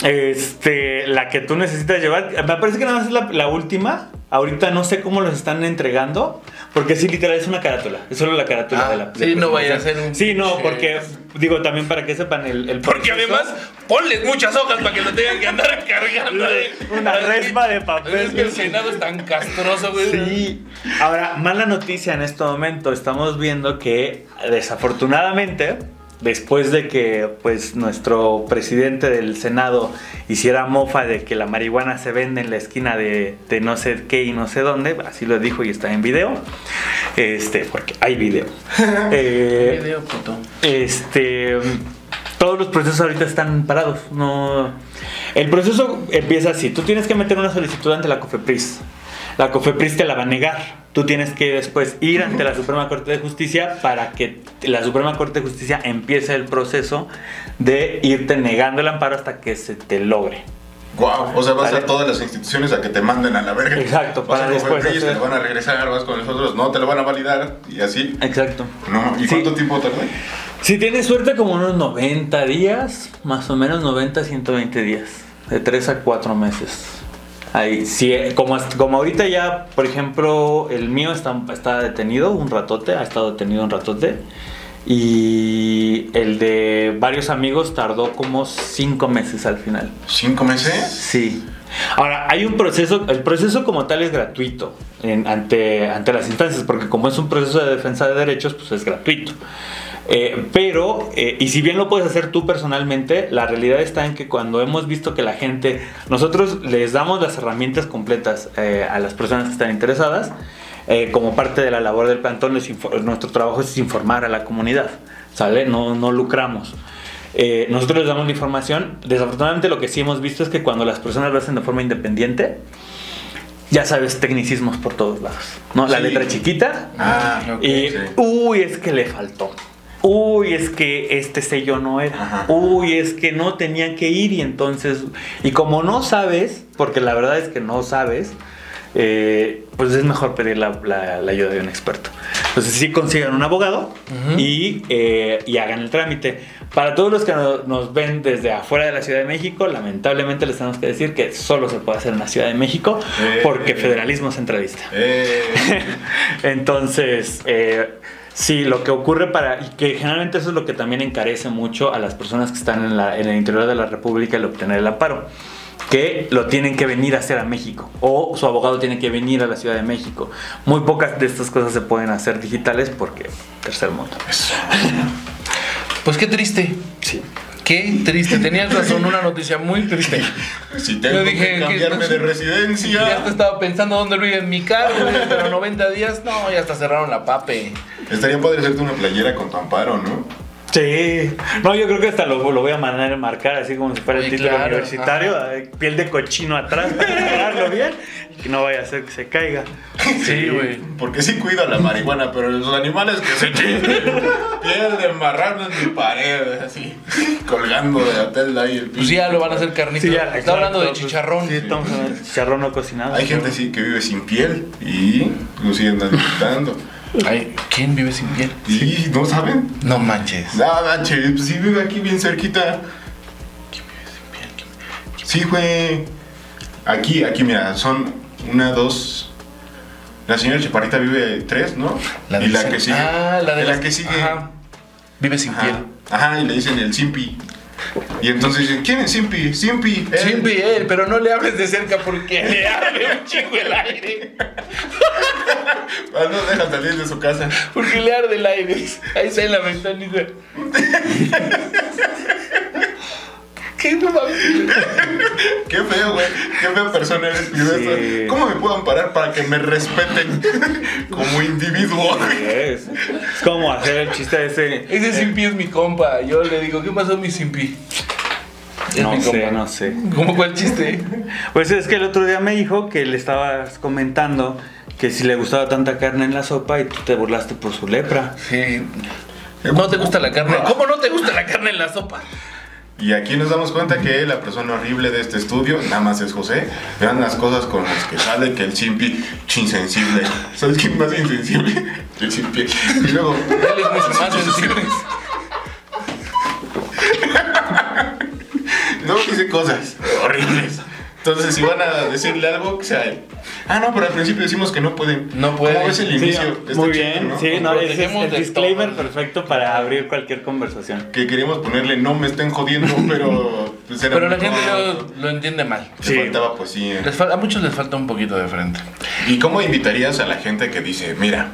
Este, la que tú necesitas llevar. Me parece que nada más es la, la última. Ahorita no sé cómo los están entregando. Porque sí, literal, es una carátula. Es solo la carátula Ah, de la. sí, de no vaya a ser un Sí, no, porque. Digo, también para que sepan el. el Porque además, ponles muchas hojas para que lo tengan que andar cargando. [LAUGHS] Una resma de papel. Es que el Senado es tan castroso, güey. Sí. Ahora, mala noticia en este momento. Estamos viendo que desafortunadamente, después de que pues nuestro presidente del Senado hiciera mofa de que la marihuana se vende en la esquina de, de no sé qué y no sé dónde, así lo dijo y está en video. Este, porque hay video. [LAUGHS] Eh, Video, puto. este todos los procesos ahorita están parados no el proceso empieza así tú tienes que meter una solicitud ante la COFEPRIS la COFEPRIS te la va a negar tú tienes que después ir ante la Suprema Corte de Justicia para que la Suprema Corte de Justicia empiece el proceso de irte negando el amparo hasta que se te logre Guau, o sea, vas Vale. a todas las instituciones a que te manden a la verga. Exacto, Vas para a después hacer- te lo van a regresar, vas con nosotros, no te lo van a validar y así. exacto No, ¿y Sí. cuánto tiempo tarda? Si tienes suerte, como unos 90 días, más o menos 90 120 días, de 3 a 4 meses. Ahí, sí, como, como ahorita ya, por ejemplo, el mío está, está detenido un ratote, ha estado detenido un ratote. Y el de varios amigos tardó como 5 meses al final. ¿Cinco meses? Sí. Ahora, hay un proceso, el proceso como tal es gratuito en- ante, ante las instancias, porque como es un proceso de defensa de derechos, pues es gratuito. Eh, pero, eh, y si bien lo puedes hacer tú personalmente, la realidad está en que cuando hemos visto que la gente, nosotros les damos las herramientas completas eh, a las personas que están interesadas, eh, como parte de la labor del plantón, nuestro trabajo es informar a la comunidad, ¿sale? No, no lucramos. Eh, nosotros les damos la información. Desafortunadamente lo que sí hemos visto es que cuando las personas lo hacen de forma independiente, ya sabes, tecnicismos por todos lados. ¿no? La Sí. letra chiquita. Ah, y, sí. uy, es que le faltó. Uy, es que este sello no era. Ajá. Uy, es que no tenía que ir y entonces... Y como no sabes, porque la verdad es que no sabes, eh, pues es mejor pedir la, la- la ayuda de un experto. Entonces sí consigan un abogado y, eh, y hagan el trámite. Para todos los que no- nos ven desde afuera de la Ciudad de México, lamentablemente les tenemos que decir que solo se puede hacer en la Ciudad de México Eh. porque federalismo centralista. Eh, [LAUGHS] Entonces, eh, sí, lo que ocurre para. Y que generalmente eso es lo que también encarece mucho a las personas que están en, la- en el interior de la República el obtener el amparo. Que lo tienen que venir a hacer a México. O su abogado tiene que venir a la Ciudad de México. Muy pocas de estas cosas se pueden hacer digitales porque tercer mundo. Pues qué triste. Sí. Qué triste. Tenías razón, una noticia muy triste. si tengo Yo dije que que- cambiarme de Ya residencia. te estaba pensando dónde vive en mi carro, güey, pero 90 días, no, ya hasta cerraron la pape. Estaría padre hacerte una playera con tu amparo, ¿no? Sí. No, yo creo que hasta lo, lo voy a mandar a marcar así como si fuera el título claro, universitario. ajá. eh, Piel de cochino atrás para [LAUGHS] bien. Y que no vaya a ser que se caiga. Sí, güey. Porque sí cuido la marihuana, pero los animales que se piel de marrano en mi pared, así, colgando de la tela ahí el Pues ya lo van a hacer carnita. Sí, ya, Está exacto, hablando de pues, chicharrón. Sí, estamos hablando de chicharrón no cocinado. Hay gente así que vive sin piel y lo siguen disfrutando. Ay, ¿quién vive sin piel? Y no saben. No manches. Nada, che, pues sí vive aquí bien cerquita. Sí, güey. Aquí, aquí, mira, son una, dos. La señora Chaparrita vive tres, ¿no? y del la que sigue. Ah, la de la las- que sigue. Ajá. Vive sin Ajá. piel. Ajá, y le dicen el Simpi. Y entonces dicen, ¿quién es Simpi? Simpi. él". Siempre él, pero no le hables de cerca porque [LAUGHS] le abre un chingo el aire. Ah, no deja salir de su casa. Porque le arde el aire. Ahí está en la ventanita. [LAUGHS] ¿Qué no mames? [LAUGHS] Qué feo, güey. Qué fea persona eres. Sí. ¿Cómo me puedo amparar para que me respeten [LAUGHS] como individuo? Es, es como hacer el chiste de ese. Ese Simpi es mi compa. Yo le digo, ¿qué pasó mi Simpi? No mi sé, compa. no sé. ¿Cómo cuál chiste? Pues es que el otro día me dijo que le estabas comentando que si le gustaba tanta carne en la sopa y tú te burlaste por su lepra. Sí. ¿No te gusta la carne? ¿Cómo no te gusta la carne en la sopa? Y aquí nos damos cuenta que la persona horrible de este estudio nada más es José. Vean las cosas con las que sale que el Simpi insensible. ¿Sabes quién más insensible? El Simpi. Y luego, Él es mucho más sensible. [LAUGHS] no, dice cosas horribles. Entonces, si van a decirle algo, que sea él. Ah, no, pero al principio decimos que no pueden. No pueden. ¿Cómo es el Sí, inicio? Está muy chido, bien, ¿no? sí, no, ese es el disclaimer todo. perfecto para abrir cualquier conversación. Que queríamos ponerle no me estén jodiendo, [LAUGHS] pero. Pues era Pero la gente lo, lo entiende mal. Le Sí. faltaba poesía. Les fal- a muchos les falta un poquito de frente. ¿Y cómo invitarías a la gente que dice, mira,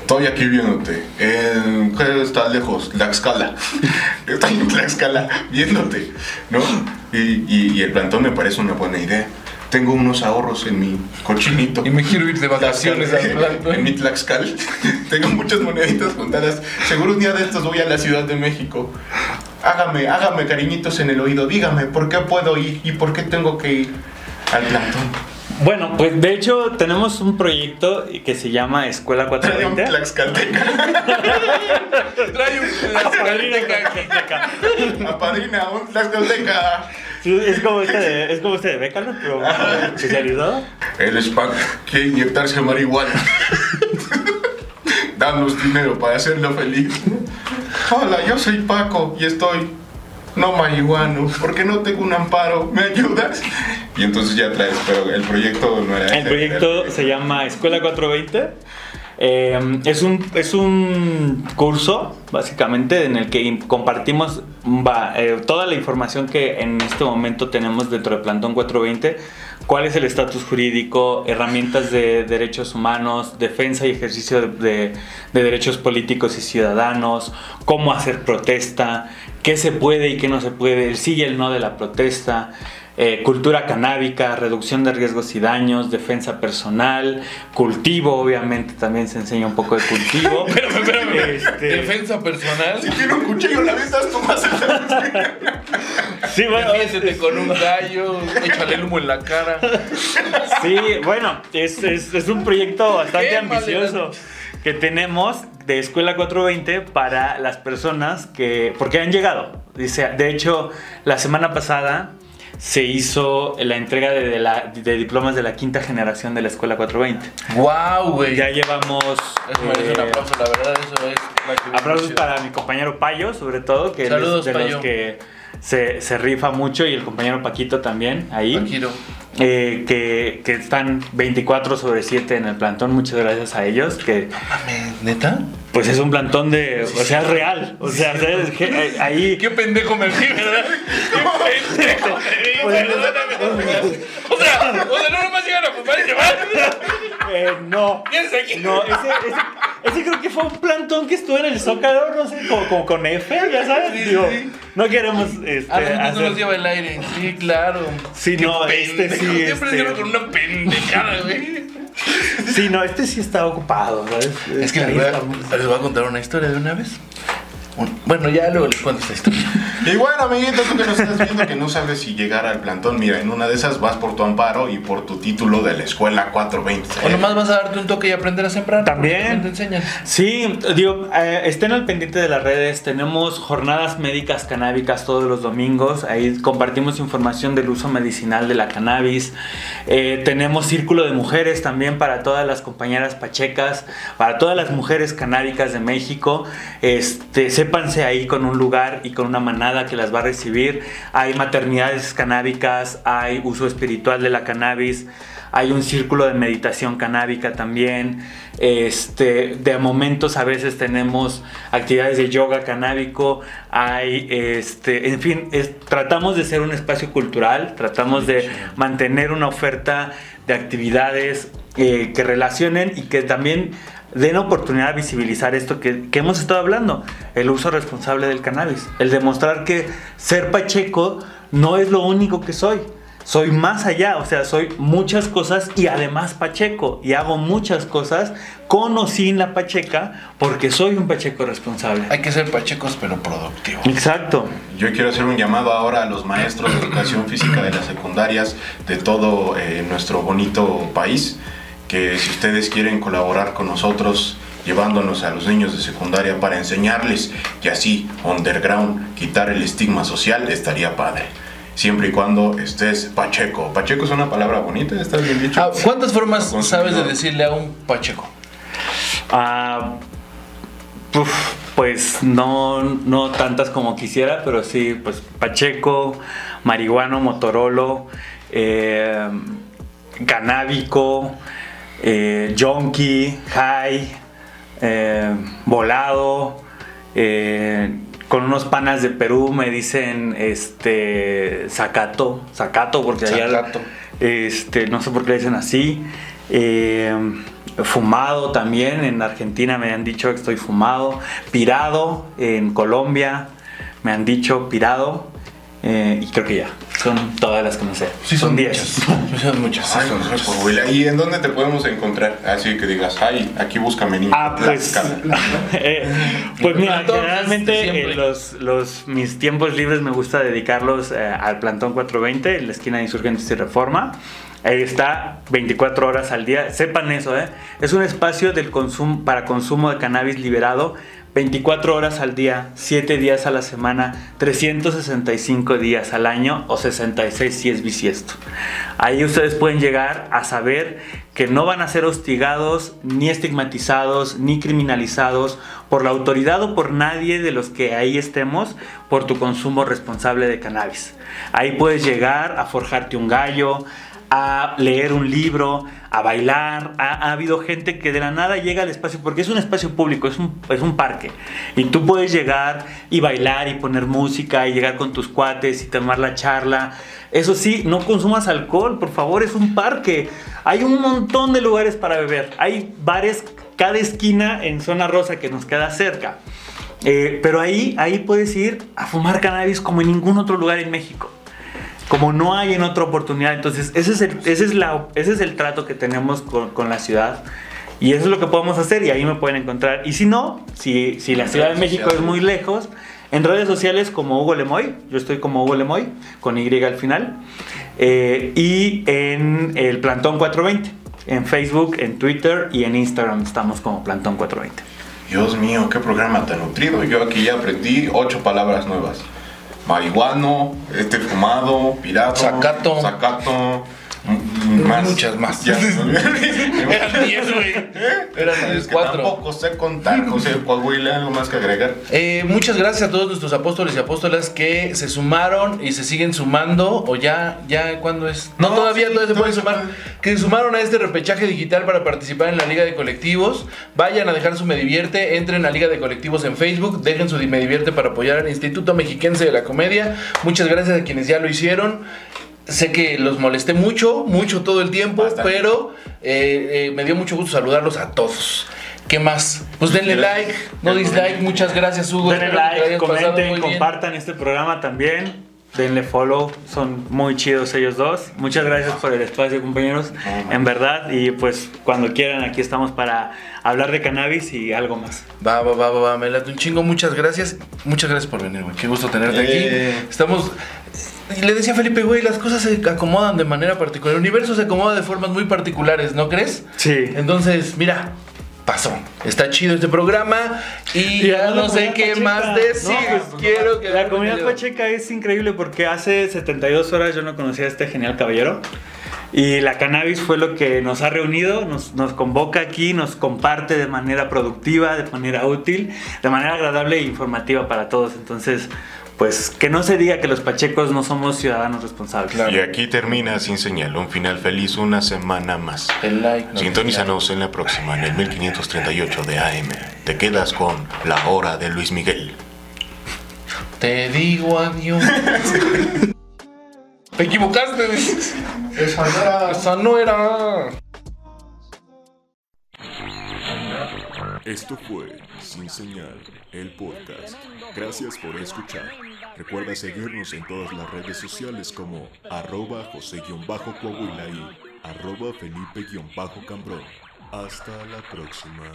estoy aquí viéndote, en, ¿qué está lejos? Tlaxcala. [LAUGHS] Estoy en Tlaxcala viéndote, ¿no? Y, y- y el plantón me parece una buena idea. Tengo unos ahorros en mi cochinito. [LAUGHS] Y me quiero ir de vacaciones al plantón. En mi Tlaxcal. [LAUGHS] Tengo muchas moneditas juntadas. Seguro un día de estos voy a la Ciudad de México. Hágame, hágame cariñitos en el oído. Dígame, ¿por qué puedo ir y por qué tengo que ir al plantón? Bueno, pues de hecho tenemos un proyecto que se llama Escuela [LAUGHS] Trae un 420. Tlaxcalteca. Trae un Apadrina, un Tlaxcalteca. Es como este de, es como este de Bécano, pero especializado. El SPAC quiere inyectarse marihuana. Danos dinero para hacerlo feliz. Hola, yo soy Paco y estoy no marihuano porque no tengo un amparo. ¿Me ayudas? Y entonces ya traes, pero el proyecto no era El proyecto era- se llama Escuela 420. Eh, es, un, es un curso, básicamente, en el que compartimos eh, toda la información que en este momento tenemos dentro de Plantón 420. Cuál es el estatus jurídico, herramientas de derechos humanos, defensa y ejercicio de, de- de derechos políticos y ciudadanos, cómo hacer protesta, qué se puede y qué no se puede, el sí y el no de la protesta, eh, cultura canábica, reducción de riesgos y daños, defensa personal, cultivo, obviamente también se enseña un poco de cultivo. [LAUGHS] Espérame, espérame. Este- Defensa personal. Si tiene un cuchillo, la vez tú más Sí, bueno, Defiéndete con un gallo, échale el humo en la cara. Sí, bueno, es, es- es un proyecto bastante Qué ambicioso que tenemos de Escuela 420 para las personas que, porque han llegado. Dice, de hecho, la semana pasada se hizo la entrega de, de la- de diplomas de la quinta generación de la Escuela 420. Wow, güey. Ya llevamos... Eso merece un eh, aplauso, la verdad, eso es. Aplausos para mi compañero Payo, sobre todo, que Saludos, es de Payo. los que se, se rifa mucho, y el compañero Paquito también, ahí. Paquiro. Eh, que, que están 24 sobre 7 en el plantón, muchas gracias a ellos, que ¿Neta? pues es un plantón de, o sea, es real, o sea, ¿sabes? Eh, ahí... Qué pendejo me vi, ¿verdad? [LAUGHS] Qué pendejo me vi. O sea, o sea, no nomás llegan a fumar y se van. eh, no, aquí. no, ese, ese, ese creo que fue un plantón que estuvo en el Zócalo, no sé, como, como con F, ya sabes, Sí, digo, sí. No queremos este, A nosotros no hacer- nos lleva el aire. Sí, claro. Sí, Qué no, este sí, Siempre este- con una pendejada, güey. Sí, no, este sí está ocupado, ¿sabes? Es que les voy, a, les voy a contar una historia de una vez. Bueno, ya luego les cuento esta historia. [LAUGHS] Y bueno, amiguito, tú que nos estás viendo que no sabes si llegar al plantón, mira, en una de esas vas por tu amparo y por tu título de la escuela 420. O nomás vas a darte un toque y aprender a sembrar. También. Te enseñan. Sí, digo, eh, estén al pendiente de las redes. Tenemos jornadas médicas canábicas todos los domingos. Ahí compartimos información del uso medicinal de la cannabis. Eh, tenemos círculo de mujeres también para todas las compañeras pachecas, para todas las mujeres canábicas de México. Este, sépanse ahí con un lugar y con una manada que las va a recibir. Hay maternidades canábicas, hay uso espiritual de la cannabis. Hay un círculo de meditación canábica también. Este, de momentos a veces tenemos actividades de yoga canábico. Hay, este, en fin, tratamos de ser un espacio cultural, tratamos de mantener una oferta de actividades eh, que relacionen y que también den oportunidad a visibilizar esto que, que hemos estado hablando, el uso responsable del cannabis, el demostrar que ser pacheco no es lo único que soy. Soy más allá, o sea, soy muchas cosas y además pacheco. Y hago muchas cosas con o sin la pacheca porque soy un pacheco responsable. Hay que ser pachecos, pero productivos. Exacto. Yo quiero hacer un llamado ahora a los maestros de educación física de las secundarias de todo eh, nuestro bonito país, que si ustedes quieren colaborar con nosotros llevándonos a los niños de secundaria para enseñarles y así, underground, quitar el estigma social, estaría padre. Siempre y cuando estés pacheco. Pacheco es una palabra bonita, ¿está bien dicho? Ah, ¿Cuántas formas sabes de decirle a un pacheco? Ah, uf, pues no, no tantas como quisiera, pero sí, pues Pacheco, marihuano, motorolo, eh, canábico, eh, junkie, high, eh, volado, eh, con unos panas de Perú me dicen este sacato, sacato porque allá este no sé por qué le dicen así. Eh, fumado también en Argentina me han dicho que estoy fumado, pirado en Colombia me han dicho pirado eh, y creo que ya son todas las que me sé. Sí, son 10. muchas. [LAUGHS] Sí, son muchas. Ay, son sé, muchas. ¿Y en dónde te podemos encontrar? Así que digas, ay, aquí búscame niño. Ah, pues, [LAUGHS] eh, pues mira, generalmente eh, los, los, mis tiempos libres me gusta dedicarlos eh, al Plantón 420 en la esquina de Insurgentes y Reforma. Ahí está 24 horas al día. Sepan eso, ¿eh? Es un espacio del consumo, para consumo de cannabis liberado 24 horas al día, 7 días a la semana, 365 días al año o 66 si es bisiesto. Ahí ustedes pueden llegar a saber que no van a ser hostigados, ni estigmatizados, ni criminalizados por la autoridad o por nadie de los que ahí estemos por tu consumo responsable de cannabis. Ahí puedes llegar a forjarte un gallo, a leer un libro, a bailar. Ha, ha habido gente que de la nada llega al espacio, porque es un espacio público, es un, es un parque. Y tú puedes llegar y bailar y poner música y llegar con tus cuates y tomar la charla. Eso sí, no consumas alcohol, por favor, es un parque. Hay un montón de lugares para beber. Hay bares cada esquina en zona rosa que nos queda cerca. Eh, pero ahí, ahí puedes ir a fumar cannabis como en ningún otro lugar en México como no hay en otra oportunidad. Entonces, ese es el, ese es la, ese es el trato que tenemos con, con la ciudad. Y eso es lo que podemos hacer y ahí me pueden encontrar. Y si no, si, si la Ciudad de México sociales. es muy lejos, en redes sociales como Hugo Lemoy, yo estoy como Hugo Lemoy, con Y al final, eh, y en el Plantón 420, en Facebook, en Twitter y en Instagram estamos como Plantón 420. Dios mío, qué programa tan nutrido. Yo aquí ya aprendí ocho palabras nuevas. Marihuano, este fumado, pirata, Sacato. sacato, más. Muchas más. Ya. [LAUGHS] Eran 10, güey. Eran Es 10, que 4. Tampoco sé contar, José Coahuila, algo más que agregar. Eh, muchas gracias a todos nuestros apóstoles y apóstolas que se sumaron y se siguen sumando. O ya, ya, ¿cuándo es? No, No, todavía, sí, todavía se pueden sumar. Que se sumaron a este repechaje digital para participar en la Liga de Colectivos. Vayan a dejar su Me Divierte, entren a Liga de Colectivos en Facebook, dejen su Me Divierte para apoyar al Instituto Mexiquense de la Comedia. Muchas gracias a quienes ya lo hicieron. Sé que los molesté mucho, mucho todo el tiempo, Bastante. pero eh, eh, me dio mucho gusto saludarlos a todos. ¿Qué más? Pues denle Gracias. like, no dislike. Muchas gracias, Hugo. Denle like, comenten, compartan este programa también. Denle follow, son muy chidos ellos dos. Muchas gracias por el espacio, compañeros. En verdad, y pues cuando quieran, aquí estamos para hablar de cannabis y algo más. Va, va, va, va, va, me late un chingo. Muchas gracias. Muchas gracias por venir, güey. Qué gusto tenerte Eh. aquí. Estamos. Y Le decía a Felipe, güey, las cosas se acomodan de manera particular. El universo se acomoda de formas muy particulares, ¿no crees? Sí. Entonces, mira, pasó. Está chido este programa y ya no sé qué pacheca. más decir. No, pues, Quiero que La comunidad pacheca es increíble porque hace 72 horas yo no conocía a este genial caballero. Y la cannabis fue lo que nos ha reunido, nos, nos convoca aquí, nos comparte de manera productiva, de manera útil, de manera agradable e informativa para todos. Entonces, pues que no se diga que los pachecos no somos ciudadanos responsables. Claro. Y aquí termina sin señal, un final feliz, una semana más. El like. no Sintonízanos en la próxima, en el 1538 de AM. Te quedas con La Hora de Luis Miguel. Te digo adiós. [LAUGHS] Te equivocaste. Esa era... Esa no era. Esto fue Sin Señal, el podcast. Gracias por escuchar. Recuerda seguirnos en todas las redes sociales como arroba José-Coahuila y arroba Felipe-Cambrón. Hasta la próxima.